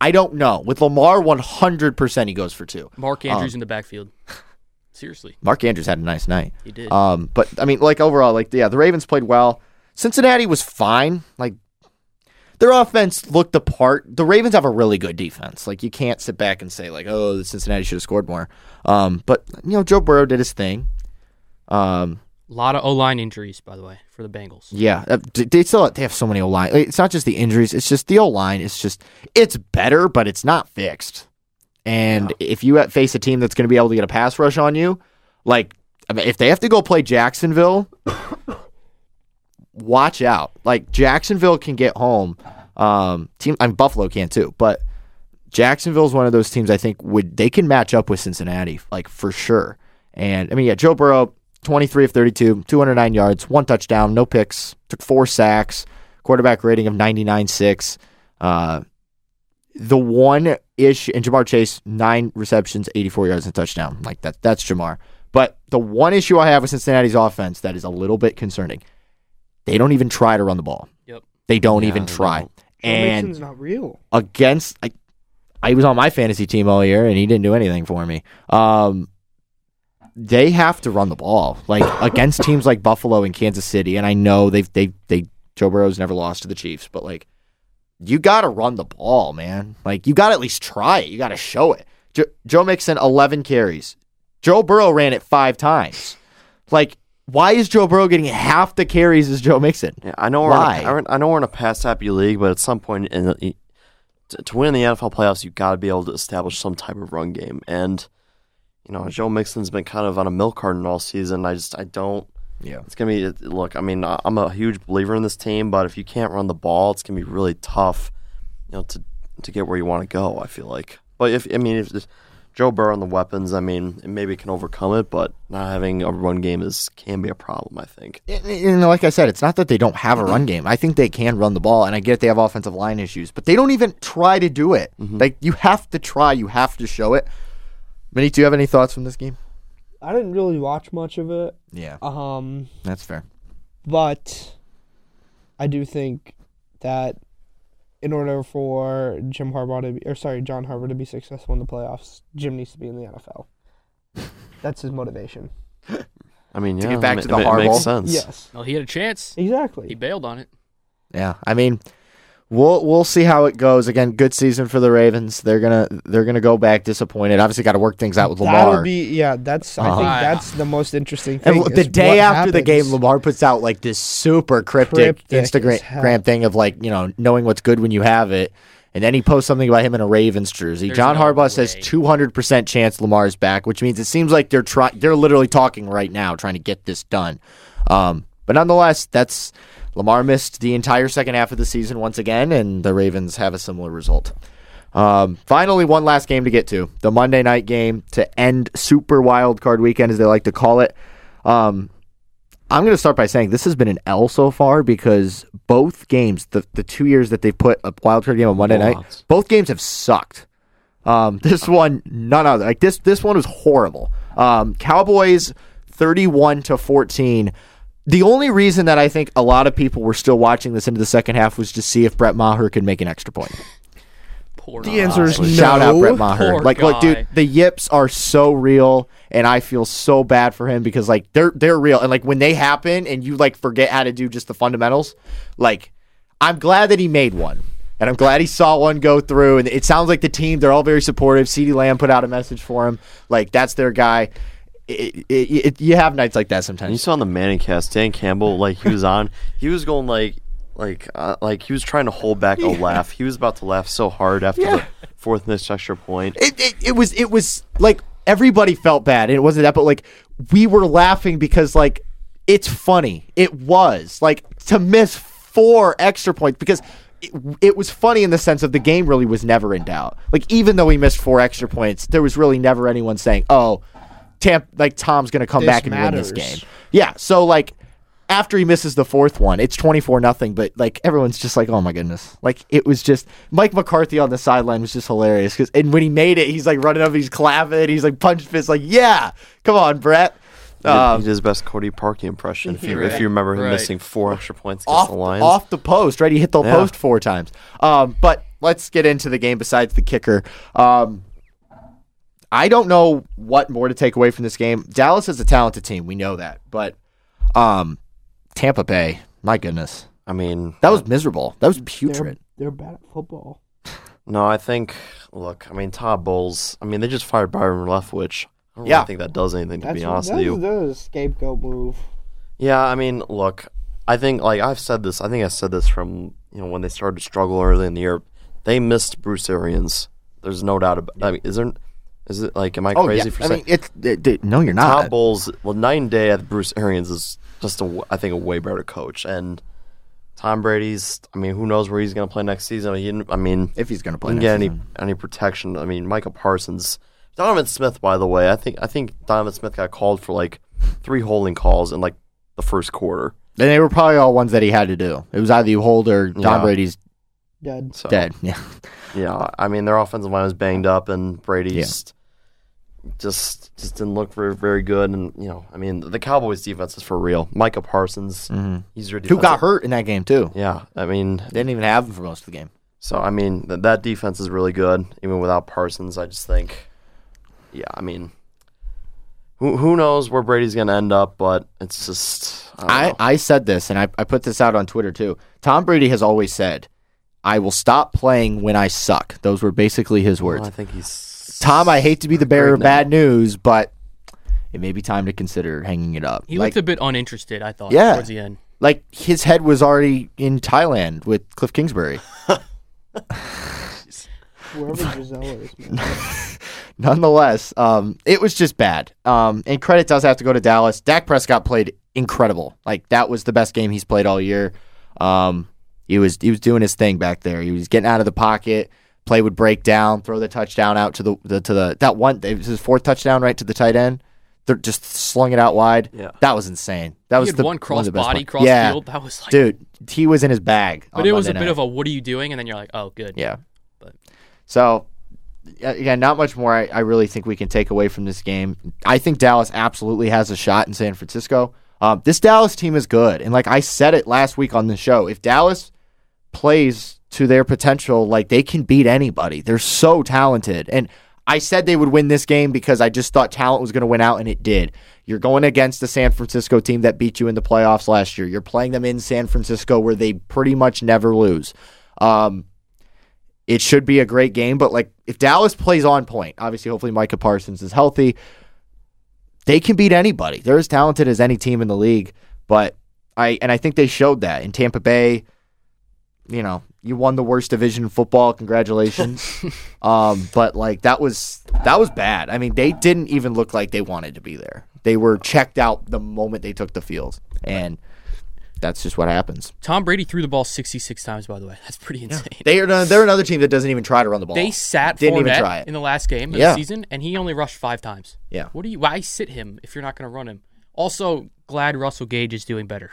I don't know. With Lamar, one hundred percent he goes for two. Mark Um, Andrews in the backfield. <laughs> Seriously, Mark Andrews had a nice night. he did. Um, but I mean, like overall, like yeah, the Ravens played well. Cincinnati was fine. Like their offense looked the part. The Ravens have a really good defense. Like you can't sit back and say like, oh, the Cincinnati should have scored more. Um, but you know, Joe Burrow did his thing. Um, a lot of O line injuries, by the way, for the Bengals. yeah, uh, they still they have so many O line. It's not just the injuries. It's just the O line. It's just it's better, but it's not fixed. And if you face a team that's going to be able to get a pass rush on you, like I mean, if they have to go play Jacksonville, watch out. Like Jacksonville can get home. Um, team, I mean Buffalo can too, but Jacksonville is one of those teams I think would they can match up with Cincinnati like for sure. And I mean, yeah, Joe Burrow 23 of 32, 209 yards, one touchdown, no picks, took four sacks, quarterback rating of 99.6. Uh, the one ish, and Ja'Marr Chase, nine receptions, 84 yards, and touchdown. Like that, that's Ja'Marr. But the one issue I have with Cincinnati's offense that is a little bit concerning, they don't even try to run the ball. Yep. They don't Yeah, even they try. don't. Joe And Mixon's not real. against I, I was on my fantasy team all year and he didn't do anything for me. Um they have to run the ball. Like <laughs> against teams like Buffalo and Kansas City and I know they've they they Joe Burrow's never lost to the Chiefs, but like you got to run the ball, man. Like you got to at least try it. You got to show it. Jo- Joe Mixon 11 carries. Joe Burrow ran it 5 times. Like why is Joe Burrow getting half the carries as Joe Mixon? Yeah, I know we're Why? In a, I know we're in a pass happy league, but at some point in the, to, to win the NFL playoffs, you've got to be able to establish some type of run game. And you know, Joe Mixon's been kind of on a milk carton all season. I just I don't. Yeah. It's gonna be look. I mean, I'm a huge believer in this team, but if you can't run the ball, it's gonna be really tough, you know, to to get where you want to go. I feel like, but if I mean, if, if Joe Burrow and the weapons, I mean, it maybe can overcome it, but not having a run game is can be a problem. I think. And, and like I said, it's not that they don't have a run <clears throat> game. I think they can run the ball, and I get they have offensive line issues, but they don't even try to do it. Like you have to try, you have to show it. Minnie, do you have any thoughts from this game? I didn't really watch much of it. Yeah, Um, that's fair. but I do think that in order for Jim Harbaugh to be, or sorry, John Harbaugh to be successful in the playoffs, Jim needs to be in the NFL. <laughs> That's his motivation. I mean, To get back it, to the it Harbaugh? makes sense. Yes, Well, he had a chance. exactly. He bailed on it. Yeah, I mean, we'll we'll see how it goes. Again, good season for the Ravens. They're gonna they're gonna go back disappointed. Obviously, got to work things out with Lamar. That'll Lamar. be yeah. That's I Uh-huh. think that's the most interesting thing. l- the day what after the game. Lamar puts out like this super cryptic, Cryptic. Instagram thing of like you know knowing what's good when you have it, and then he posts something about him in a Ravens jersey. There's John no Harbaugh says two hundred percent chance Lamar's back, which means it seems like they're trying. They're literally talking right now, trying to get this done. Um, but nonetheless, that's Lamar missed the entire second half of the season once again, and the Ravens have a similar result. Um, finally, one last game to get to the Monday night game to end Super Wild Card Weekend, as they like to call it. Um, I'm going to start by saying this has been an L so far because both games, the, the two years that they've put a wild card game on Monday night, both games have sucked. Um, this one, none other. Like this, this one was horrible. Um, Cowboys, thirty-one to fourteen. The only reason that I think a lot of people were still watching this into the second half was to see if Brett Maher could make an extra point. Poor The answer is guy. no. Shout out Brett Maher. Poor Like, look, dude, the yips are so real, and I feel so bad for him because like they're they're real, and like when they happen, and you like forget how to do just the fundamentals. Like, I'm glad that he made one, and I'm glad he saw one go through. And it sounds like the team they're all very supportive. CeeDee Lamb put out a message for him, like that's their guy. It, it, it, you have nights like that And you saw on the Manning cast, Dan Campbell, like he was on, <laughs> he was going like, like, uh, like he was trying to hold back a laugh. He was about to laugh so hard after Yeah. the fourth missed extra point. it, it, it was it was like everybody felt bad and it wasn't that but like we were laughing because like it's funny it was like to miss four extra points because it, it was funny in the sense of the game really was never in doubt like even though we missed four extra points there was really never anyone saying oh Tamp like Tom's gonna come This back and win this game yeah so like after he misses the fourth one, it's 24 nothing, but like everyone's just like, "Oh my goodness." Like it was just Mike McCarthy on the sideline was just hilarious cuz and when he made it, he's like running up, he's clapping, he's like punch fist like, "Yeah. Come on, Brett." He did- Um, he did his best Cody Parkey impression. If you, if you remember him Right. missing four extra points against off the Lions. off the post, right? He hit the Yeah. post four times. Um, but let's get into the game besides the kicker. Um, I don't know what more to take away from this game. Dallas is a talented team, we know that, but um, Tampa Bay, my goodness, I mean, that was miserable. That was They're, putrid. they're bad at football. no, I think. Look, I mean, Todd Bowles. I mean, they just fired Byron Leftwich. I don't Yeah. really think that does anything. To be honest that's, with you, that's a scapegoat move. Yeah, I mean, look, I think like I've said this. I think I said this from you know when they started to struggle early in the year. They missed Bruce Arians. There's no doubt about. I mean, is there? Is it like am I Oh crazy yeah, for I saying mean it's it, it- no, you're not. Bowles? Well, night and day at Bruce Arians is just a, I think a way better coach and. Tom Brady's. I mean, who knows where he's going to play next season? He didn't- I mean, If he's gonna play, didn't next get any season. any protection. I mean, Micah Parsons, Donovan Smith. By the way, I think I think Donovan Smith got called for like three holding calls in like the first quarter. And they were probably all ones that he had to do. It was either you hold or Tom Yeah. Brady's Dead. So dead. Yeah. Yeah, I mean their offensive line was banged up, and Brady Yeah. just just just didn't look very very good. And you know, I mean the Cowboys defense is for real. Micah Parsons, Mhm. he's your Who got hurt in that game too? Yeah, I mean, They didn't even have him for most of the game. so I mean th- that defense is really good, even without Parsons. I just think, yeah, I mean, who who knows where Brady's gonna end up, but it's just I, don't I, know. I said this and I, I put this out on Twitter too. Tom Brady has always said, I will stop playing when I suck. Those were basically his Well, words. I think he's Tom, I hate to be the bearer Great of bad news, but it may be time to consider hanging it up. He like, looked a bit uninterested, I thought, Yeah. towards the end. like his head was already in Thailand with Cliff Kingsbury. Wherever Gisele is, man. <laughs> Nonetheless, um, it was just bad. Um, and credit does have to go to Dallas. Dak Prescott played incredible. Like that was the best game he's played all year. Um, he was he was doing his thing back there. He was getting out of the pocket. Play would break down, throw the touchdown out to the, the to the that one. It was his fourth touchdown right to the tight end. They're just slung it out wide. Yeah. that was insane. That He was the one cross the body, one. cross yeah, field. That was like, dude, he was in his bag. but it was a bit of a what are you doing? And then you're like, oh, good. Yeah. But- So, again, not much more I, I really think we can take away from this game. I think Dallas absolutely has a shot in San Francisco. Um, this Dallas team is good. And like I said it last week on the show, if Dallas plays to their potential, like they can beat anybody. They're so talented. And I said they would win this game because I just thought talent was going to win out, and it did. You're going against the San Francisco team that beat you in the playoffs last year. You're playing them in San Francisco where they pretty much never lose. Um, it should be a great game, but like if Dallas plays on point, obviously, hopefully Micah Parsons is healthy. They can beat anybody. They're as talented as any team in the league. But I and I think they showed that in Tampa Bay. You know, you won the worst division in football. Congratulations. <laughs> um, but like that was that was bad. I mean, they didn't even look like they wanted to be there. They were checked out the moment they took the field, and that's just what happens. Tom Brady threw the ball 66 times, by the way. That's pretty insane. They are they're another team that doesn't even try to run the ball. They sat Didn't even try it. in the last game of Yeah. the season, and he only rushed five times. Yeah. What do you? Why sit him if you're not going to run him? Also, glad Russell Gage is doing better.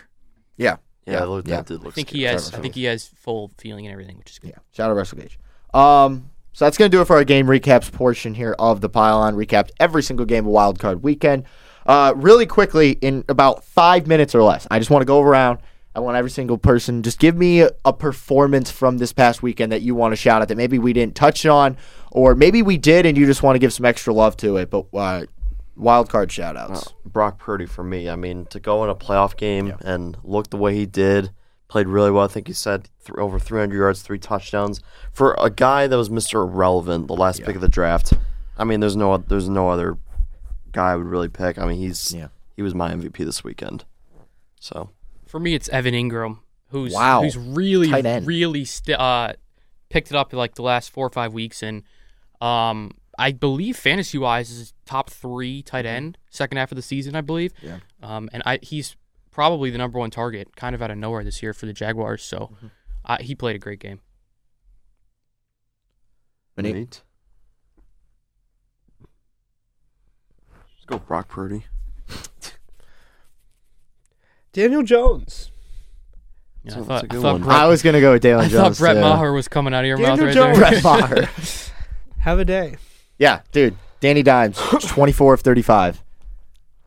yeah. Yeah, look, yeah. that did look I think scary. he has. I think he has full feeling and everything, which is good. Yeah, shout out Russell Gage. Um, so that's gonna do it for our game recaps portion here of the pylon. Recapped every single game of Wild Card Weekend. Uh, really quickly in about five minutes or less. I just want to go around. I want every single person just give me a, a performance from this past weekend that you want to shout at that maybe we didn't touch on, or maybe we did and you just want to give some extra love to it. But uh, wild card shout outs. Uh, Brock Purdy for me. I mean, to go in a playoff game and look the way he did, played really well. I think he said th- over 300 yards, three touchdowns for a guy that was Mr. Irrelevant, the last pick of the draft. I mean, there's no there's no other guy I would really pick. I mean, he's Yeah. he was my MVP this weekend. So For me, it's Evan Engram, who's Wow. who's really, really st- uh, picked it up like the last four or five weeks, and um, I believe fantasy wise is top three tight end second half of the season, I believe. Mm-hmm. Yeah. Um, and I he's probably the number one target, kind of out of nowhere this year for the Jaguars. So, Mm-hmm. uh, he played a great game. Monique? Nate? Let's go Brock Purdy. <laughs> Daniel Jones. Yeah, So I that's thought, a I good thought one. Brett, I was gonna go with Dalen I Jones. thought Brett too. Maher was coming out of your mouth Daniel right Jones. there. Brett <laughs> Maher. Have a day. Yeah, dude. Danny Dimes, <laughs> 24 of 35.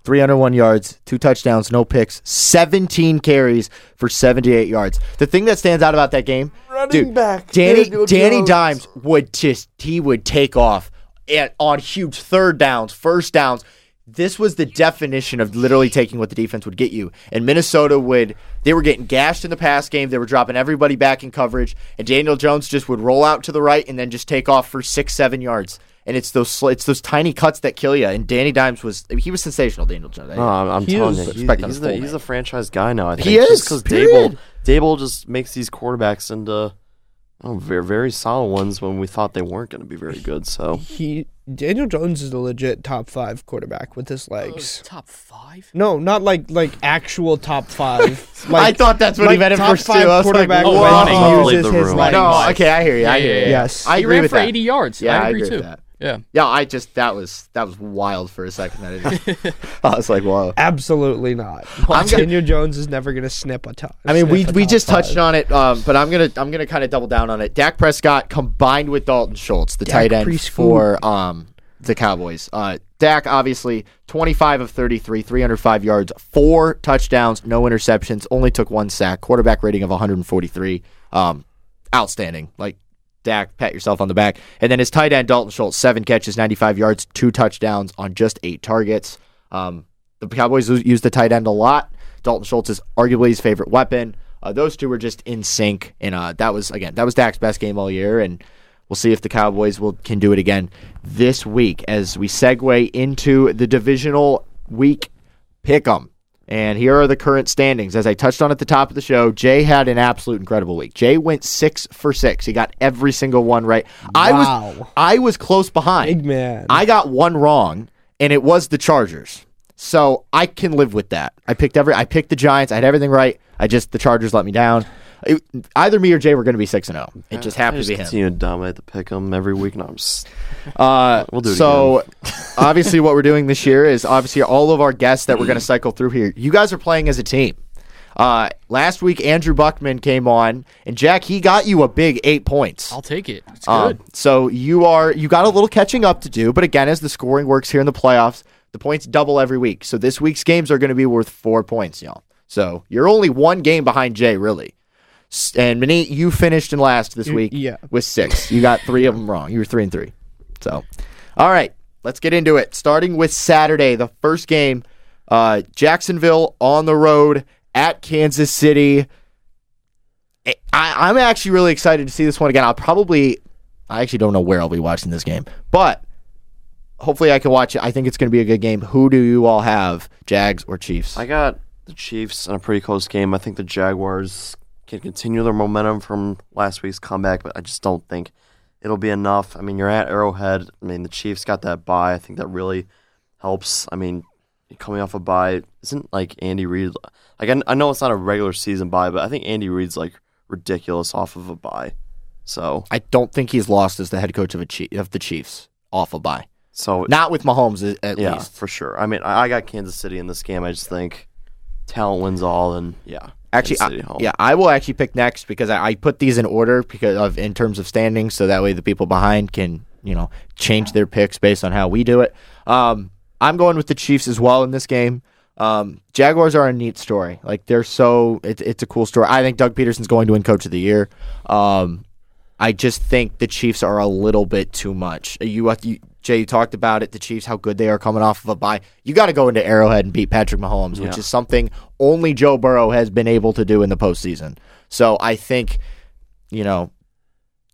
301 yards, two touchdowns, no picks, 17 carries for 78 yards. The thing that stands out about that game, dude, back, Danny Daniel Danny Jones. Dimes would just he would take off and on huge third downs, first downs. This was the definition of literally taking what the defense would get you. And Minnesota would they were getting gashed in the pass game. They were dropping everybody back in coverage, and Daniel Jones just would roll out to the right and then just take off for six, seven yards. And it's those sl- it's those tiny cuts that kill you. And Danny Dimes was he was sensational. Daniel Jones. No, oh, I'm, I'm telling is- you, he's, respect on he's the he's name. the franchise guy now. I think He is, because. Daboll Daboll just makes these quarterbacks into oh, very very solid ones when we thought they weren't going to be very good. So He Daniel Jones is a legit top five quarterback with his oh, legs. Top five. No, not like like actual top five. <laughs> Like, I thought that's what he like meant at top first too. five I was like, quarterback oh, when running. he Oh, uses leave the his legs. no, okay, I hear you. I Yeah, hear you. yeah, yeah. Yes. I he agree ran with for that. 80 yards. Yeah, I I agree agree too. with that. Yeah. Yeah, I just that was that was wild for a second. That it, <laughs> I was like, whoa. Absolutely not. I'm gonna- Daniel Jones is never going to snip a top. I mean, we we just five. touched on it, um, but I'm gonna I'm gonna kind of double down on it. Dak Prescott combined with Dalton Schultz, the Dak tight end preschool. for um the Cowboys. Uh, Dak obviously 25 of 33, 305 yards, four touchdowns, no interceptions, only took one sack, quarterback rating of 143. Um, outstanding. Like Dak, pat yourself on the back. And then his tight end Dalton Schultz, seven catches, 95 yards, two touchdowns on just eight targets. Um, the Cowboys use the tight end a lot. Dalton Schultz is arguably his favorite weapon. Uh, those two were just in sync, and uh, that was again that was Dak's best game all year. And we'll see if the Cowboys will can do it again this week as we segue into the divisional week pick'em. And here are the current standings. As I touched on at the top of the show, Jay had an absolute incredible week. Jay went six for six. He got every single one right. I was Wow. I was close behind. Big man. I got one wrong, and it was the Chargers. So I can live with that. I picked every. I picked the Giants. I had everything right. I just the Chargers let me down. It- either me or Jay were going to be six and zero. It just I happened just to be him. continue to dominate the pick 'em every week. No, I'm just <laughs> Uh, We'll do it so, <laughs> obviously, what we're doing this year is obviously all of our guests that we're going to cycle through here. You guys are playing as a team. Uh, last week, Andrew Buckman came on, and Jack he got you a big eight points. I'll take it. It's Um, good. so you are you got a little catching up to do, but again, as the scoring works here in the playoffs, the points double every week. So this week's games are going to be worth four points, y'all. So you're only one game behind Jay, really. S- And Manit, you finished in last this week yeah. with six. You got three of them wrong. You were three and three. So, all right, let's get into it. Starting with Saturday, the first game, uh, Jacksonville on the road at Kansas City. I, I'm actually really excited to see this one again. I'll probably, I actually don't know where I'll be watching this game, but hopefully I can watch it. I think it's going to be a good game. Who do you all have, Jags or Chiefs? I got the Chiefs in a pretty close game. I think the Jaguars can continue their momentum from last week's comeback, but I just don't think it'll be enough. I mean, you're at Arrowhead. I mean, the Chiefs got that bye. I think that really helps. I mean, coming off a bye isn't like Andy Reid. Like I, I know it's not a regular season bye, but I think Andy Reid's like ridiculous off of a bye. So, I don't think he's lost as the head coach of a Chief, of the Chiefs off a bye. so Not with Mahomes, at- at yeah, least. for sure. I mean, I, I got Kansas City in this game. I just think talent wins all, and yeah, Actually, I, yeah, I will actually pick next because I, I put these in order because of in terms of standing, so that way the people behind can you know change their picks based on how we do it. Um, I'm going with the Chiefs as well in this game. Um, Jaguars are a neat story. Like they're so it's it's a cool story. I think Doug Pederson's going to win Coach of the Year. Um, I just think the Chiefs are a little bit too much. You, you Jay, you talked about it. The Chiefs, how good they are coming off of a bye. You got to go into Arrowhead and beat Patrick Mahomes, which Yeah. is something only Joe Burrow has been able to do in the postseason. So I think, you know,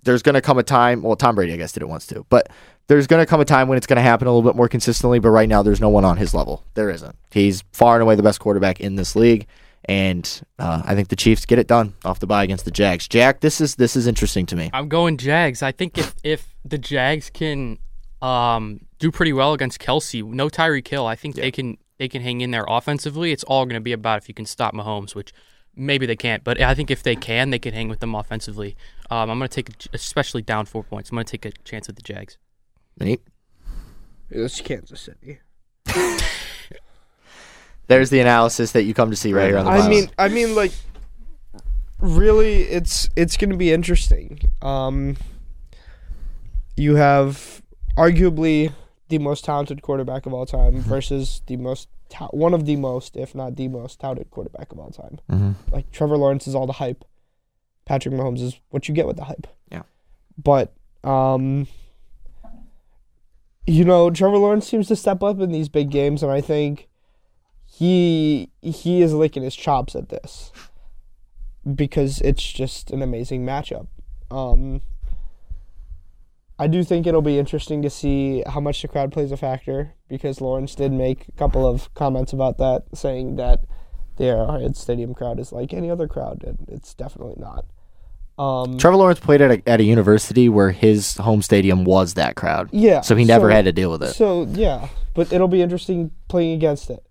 there's going to come a time. Well, Tom Brady, I guess, did it once too, but there's going to come a time when it's going to happen a little bit more consistently. But right now, there's no one on his level. There isn't. He's far and away the best quarterback in this league, and uh, I think the Chiefs get it done off the bye against the Jags. Jack, this is this is interesting to me. I'm going Jags. I think if if the Jags can um, do pretty well against Kelce, no Tyreek Hill. I think they can they can hang in there offensively. It's all going to be about if you can stop Mahomes, which maybe they can't, but I think if they can, they can hang with them offensively. Um, I'm going to take, especially down four points. I'm going to take a chance with the Jags. Manit? It's Kansas City. <laughs> There's the analysis that you come to see right here on the I box. mean, I mean, like, really, it's it's going to be interesting. Um, you have arguably the most talented quarterback of all time Mm-hmm. versus the most ta- one of the most, if not the most, touted quarterback of all time. Mhm. Like Trevor Lawrence is all the hype. Patrick Mahomes is what you get with the hype. Yeah. But um, you know, Trevor Lawrence seems to step up in these big games, and I think he he is licking his chops at this because it's just an amazing matchup. Um, I do think it'll be interesting to see how much the crowd plays a factor because Lawrence did make a couple of comments about that, saying that the Arrowhead Stadium crowd is like any other crowd, and it's definitely not. Um, Trevor Lawrence played at a, at a university where his home stadium was that crowd. yeah, So he never so- had to deal with it. So yeah, but it'll be interesting playing against it.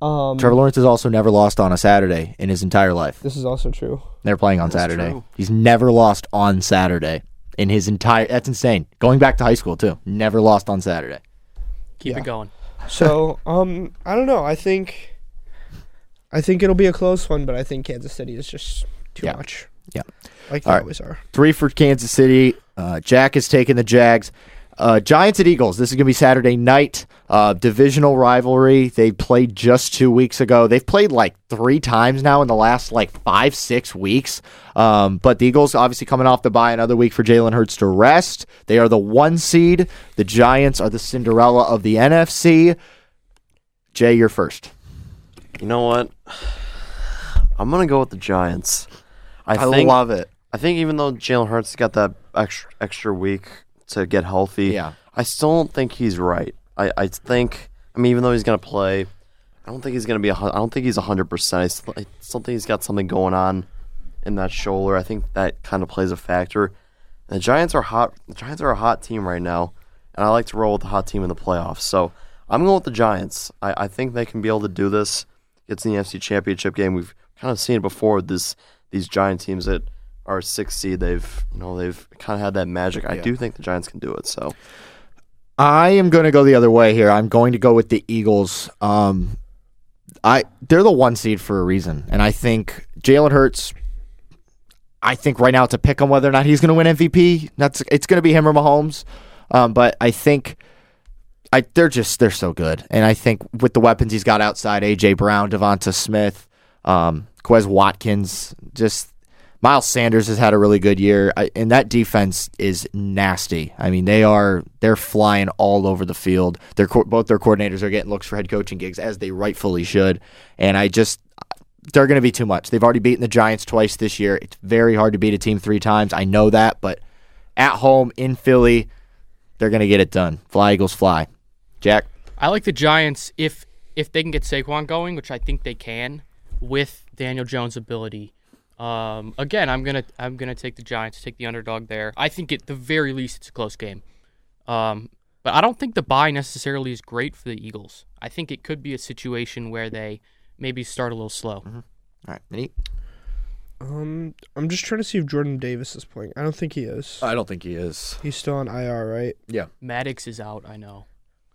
Um, Trevor Lawrence has also never lost on a Saturday in his entire life. this is also true. They're playing on That's Saturday. true. He's never lost on Saturday. In his entire. That's insane. Going back to high school too, never lost on Saturday. Keep Yeah. it going. So, <laughs> um, I don't know. I think, I think it'll be a close one, but I think Kansas City is just too Yeah. much. Yeah. like they All right. always are. Three for Kansas City. Uh, Jack is taking the Jags. Uh, Giants at Eagles. This is going to be Saturday night. Uh, divisional rivalry. They played just two weeks ago. They've played like three times now in the last like five, six weeks. Um, but the Eagles obviously coming off the bye another week for Jalen Hurts to rest. They are the one seed. The Giants are the Cinderella of the NFC. Jay, you're first. You know what? I'm gonna go with the Giants. I, I think love it. I think even though Jalen Hurts got that extra extra week to get healthy, Yeah. I still don't think he's right. I, I think I mean even though he's gonna play, I don't think he's gonna be. A, I don't think he's hundred percent. I still, I still think he's got something going on in that shoulder. I think that kind of plays a factor. And the Giants are hot. The Giants are a hot team right now, and I like to roll with the hot team in the playoffs. So I'm going with the Giants. I, I think they can be able to do this. To the NFC Championship game. We've kind of seen it before. This these Giant teams that are six seed. They've you know they've kind of had that magic. I Yeah. do think the Giants can do it. So I am going to go the other way here. I'm going to go with the Eagles. Um, I they're the one seed for a reason, and I think Jalen Hurts. I think right now a pick on whether or not he's going to win MVP. That's it's going to be him or Mahomes. Um, but I think I they're just they're so good, and I think with the weapons he's got outside, AJ Brown, DeVonta Smith, um, Quez Watkins, just Miles Sanders has had a really good year, and that defense is nasty. I mean, they are they're flying all over the field. Their co- both their coordinators are getting looks for head coaching gigs as they rightfully should, and I just they're going to be too much. They've already beaten the Giants twice this year. It's very hard to beat a team three times. I know that, but at home in Philly, they're going to get it done. Fly Eagles fly. Jack, I like the Giants if if they can get Saquon going, which I think they can, with Daniel Jones' ability. Um, again, I'm gonna I'm gonna take the Giants, take the underdog there. I think at the very least it's a close game. Um, but I don't think the bye necessarily is great for the Eagles. I think it could be a situation where they maybe start a little slow. all right, Minnie. Um, I'm just trying to see if Jordan Davis is playing. I don't think he is. I don't think he is. He's still on IR, right? Yeah. Maddox is out, I know.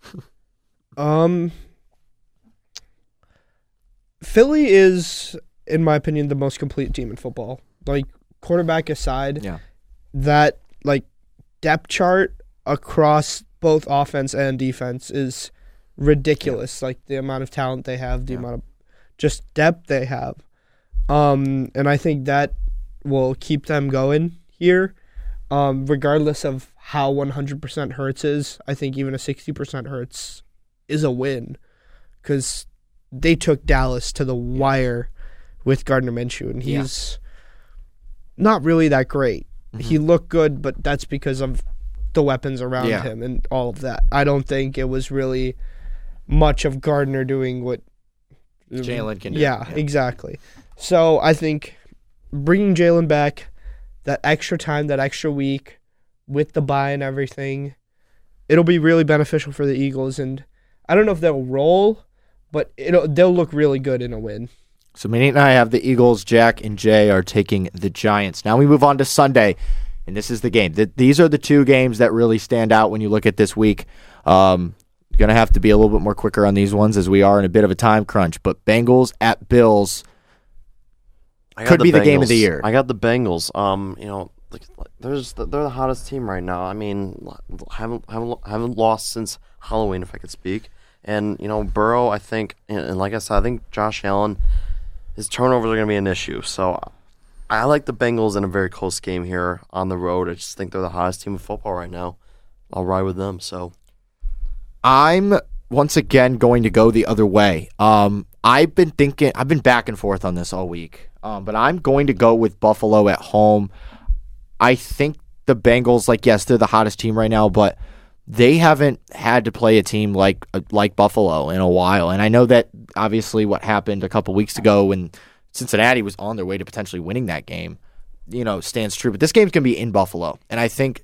<laughs> Um, Philly is, in my opinion, the most complete team in football. Like quarterback aside, Yeah. that like depth chart across both offense and defense is ridiculous. Like the amount of talent they have, the Yeah. amount of just depth they have. Um, and I think that will keep them going here. Um, regardless of how 100% Hurts is, I think even a 60% Hurts is a win because they took Dallas to the wire with Gardner Minshew, and Yeah. he's not really that great. Mm-hmm. He looked good, but that's because of the weapons around Yeah. him and all of that. I don't think it was really much of Gardner doing what Jalen can do. Yeah, Yeah. exactly. So I think bringing Jalen back, that extra time, that extra week, with the bye and everything, it'll be really beneficial for the Eagles. And I don't know if they'll roll, but it'll they'll look really good in a win. So Minnie and I have the Eagles. Jack and Jay are taking the Giants. Now we move on to Sunday, and this is the game. Th- these are the two games that really stand out when you look at this week. Um, going to have to be a little bit more quicker on these ones as we are in a bit of a time crunch. But Bengals at Bills. Could be the game of the year. I got the Bengals. Um, you know, there's they're the hottest team right now. I mean, haven't haven't haven't lost since Halloween, if I could speak. And you know, Burrow. I think, and like I said, I think Josh Allen, his turnovers are going to be an issue. So, I like the Bengals in a very close game here on the road. I just think they're the hottest team in football right now. I'll ride with them. So, I'm once again going to go the other way. Um, I've been thinking, I've been back and forth on this all week, um, but I'm going to go with Buffalo at home. I think the Bengals, like, yes, they're the hottest team right now, but they haven't had to play a team like uh, like Buffalo in a while. And I know that obviously what happened a couple weeks ago when Cincinnati was on their way to potentially winning that game, you know, stands true. But this game's going to be in Buffalo, and I think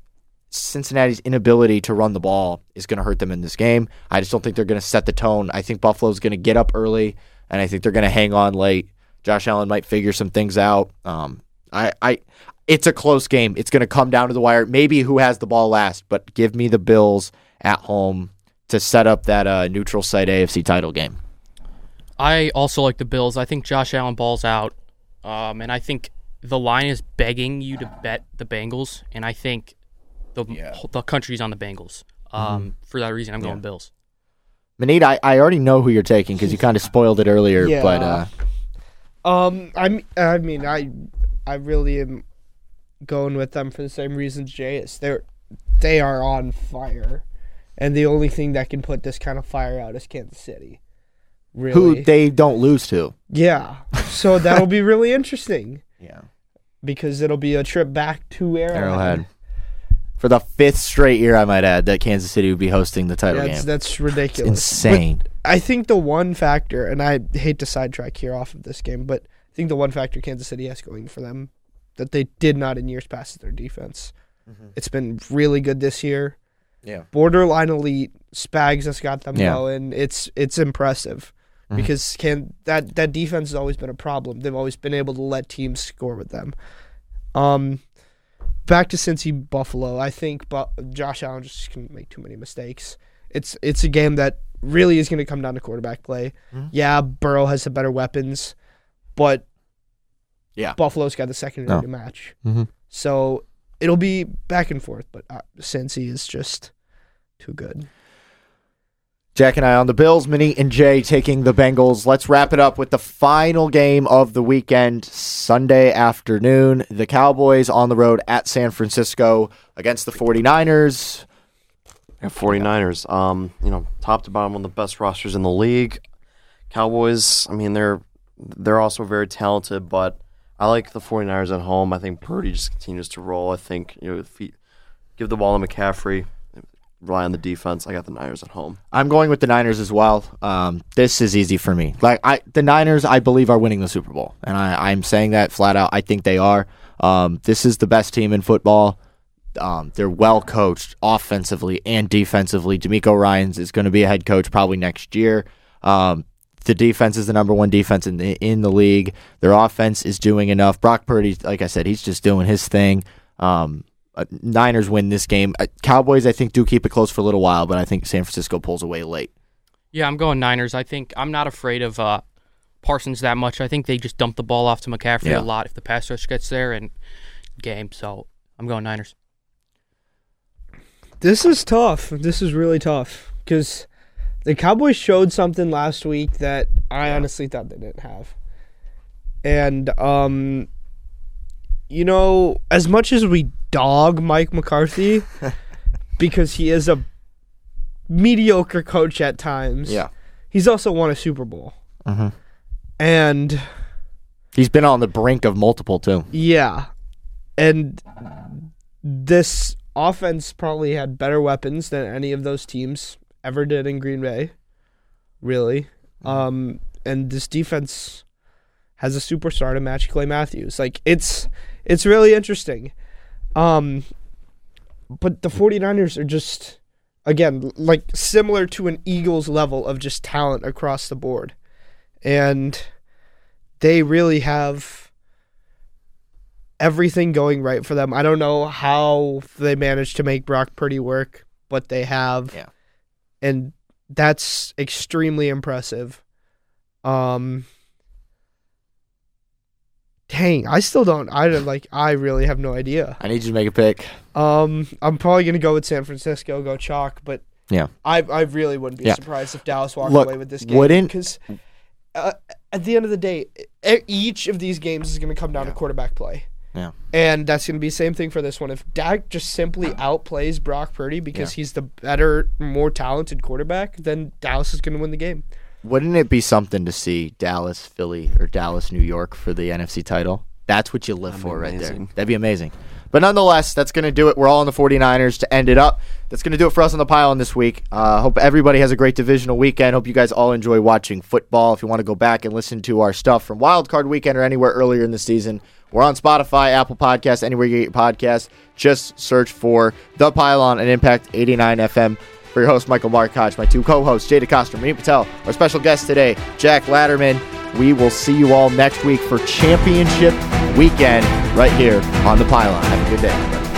Cincinnati's inability to run the ball is going to hurt them in this game. I just don't think they're going to set the tone. I think Buffalo's going to get up early, and I think they're going to hang on late. Josh Allen might figure some things out. Um, I, I, it's a close game. It's going to come down to the wire. Maybe who has the ball last, but give me the Bills at home to set up that uh, neutral site AFC title game. I also like the Bills. I think Josh Allen balls out, um, and I think the line is begging you to bet the Bengals, and I think the the country's on the Bengals. Um, For that reason, I'm going Bills. Manit, I, I already know who you're taking because you kind of spoiled it earlier, Yeah. but uh, Um, I'm. I mean, I, I really am going with them for the same reasons Jay is. They're, they are on fire, and the only thing that can put this kind of fire out is Kansas City. Really? who they don't lose to. yeah. So that'll be really <laughs> interesting Yeah. because it'll be a trip back to Arrowhead. Arrowhead. For the fifth straight year, I might add, that Kansas City would be hosting the title That's game. that's ridiculous. Insane. I think the one factor, and I hate to sidetrack here off of this game, but I think the one factor Kansas City has going for them that they did not in years past their defense. It's been really good this year. Yeah. Borderline elite. Spags has got them Yeah. going. It's it's impressive Mhm. because can that that defense has always been a problem. They've always been able to let teams score with them. Um, back to Cincy Buffalo. I think, but Josh Allen just can make too many mistakes. It's it's a game that really is going to come down to quarterback play. Mhm. Yeah, Burrow has the better weapons, but Yeah. Buffalo's got the second No. to match. Mhm. So it'll be back and forth, but uh, Cincy is just too good. Jack and I on the Bills, Minnie and Jay taking the Bengals. Let's wrap it up with the final game of the weekend, Sunday afternoon. The Cowboys on the road at San Francisco against the 49ers. Yeah, 49ers. Um, you know, top to bottom, one of the best rosters in the league. Cowboys, I mean, they're they're also very talented, but I like the 49ers at home. I think Purdy just continues to roll. I think, you know, give the ball to McCaffrey, rely on the defense. I got the Niners at home. I'm going with the Niners as well. Um, this is easy for me. Like I, the Niners, I believe are winning the Super Bowl, and I, I'm saying that flat out. I think they are. Um, this is the best team in football. Um, they're well coached offensively and defensively. DeMeco Ryans is going to be a head coach probably next year. The defense is the number one defense in the, in the league. Their offense is doing enough. Brock Purdy, like I said, he's just doing his thing. Um, uh, Niners win this game. Uh, Cowboys, I think, do keep it close for a little while, but I think San Francisco pulls away late. Yeah, I'm going Niners. I think I'm not afraid of uh, Parsons that much. I think they just dump the ball off to McCaffrey Yeah. a lot if the pass rush gets there and game. So I'm going Niners. This is tough. This is really tough because the Cowboys showed something last week that I honestly thought they didn't have. And um you know, as much as we dog Mike McCarthy <laughs> because he is a mediocre coach at times. Yeah. He's also won a Super Bowl. Mhm. And He's been on the brink of multiple, too. yeah. And this offense probably had better weapons than any of those teams ever did in Green Bay. Really. Um and this defense has a superstar to match Clay Matthews. Like it's it's really interesting. Um but the 49ers are just again like similar to an Eagles level of just talent across the board. And they really have everything going right for them. I don't know how they managed to make Brock Purdy work, but they have. Yeah. And that's extremely impressive. Um Dang, I still don't I don't like I really have no idea. I need you to make a pick. Um I'm probably going to go with San Francisco, go chalk, but Yeah. I I really wouldn't be Yeah. surprised if Dallas walked Look, away with this game wouldn't- cuz uh, at the end of the day, each of these games is going to come down to quarterback play. Yeah. And that's going to be the same thing for this one. If Dak just simply outplays Brock Purdy because he's the better, more talented quarterback, then Dallas is going to win the game. Wouldn't it be something to see Dallas, Philly, or Dallas, New York for the NFC title? That's what you live That'd for be right there. That'd be amazing. But nonetheless, that's going to do it. We're all on the 49ers to end it up. That's going to do it for us on the pylon this week. Uh, hope everybody has a great divisional weekend. Hope you guys all enjoy watching football. If you want to go back and listen to our stuff from Wild Card Weekend or anywhere earlier in the season, we're on Spotify, Apple Podcasts, anywhere you get podcasts. Just search for The Pylon and Impact 89 FM For your host, Michael Markoch, my two co hosts, Jada DeCoster, Manny Patel, our special guest today, Jack Latterman. We will see you all next week for championship weekend right here on the pylon. Have a good day.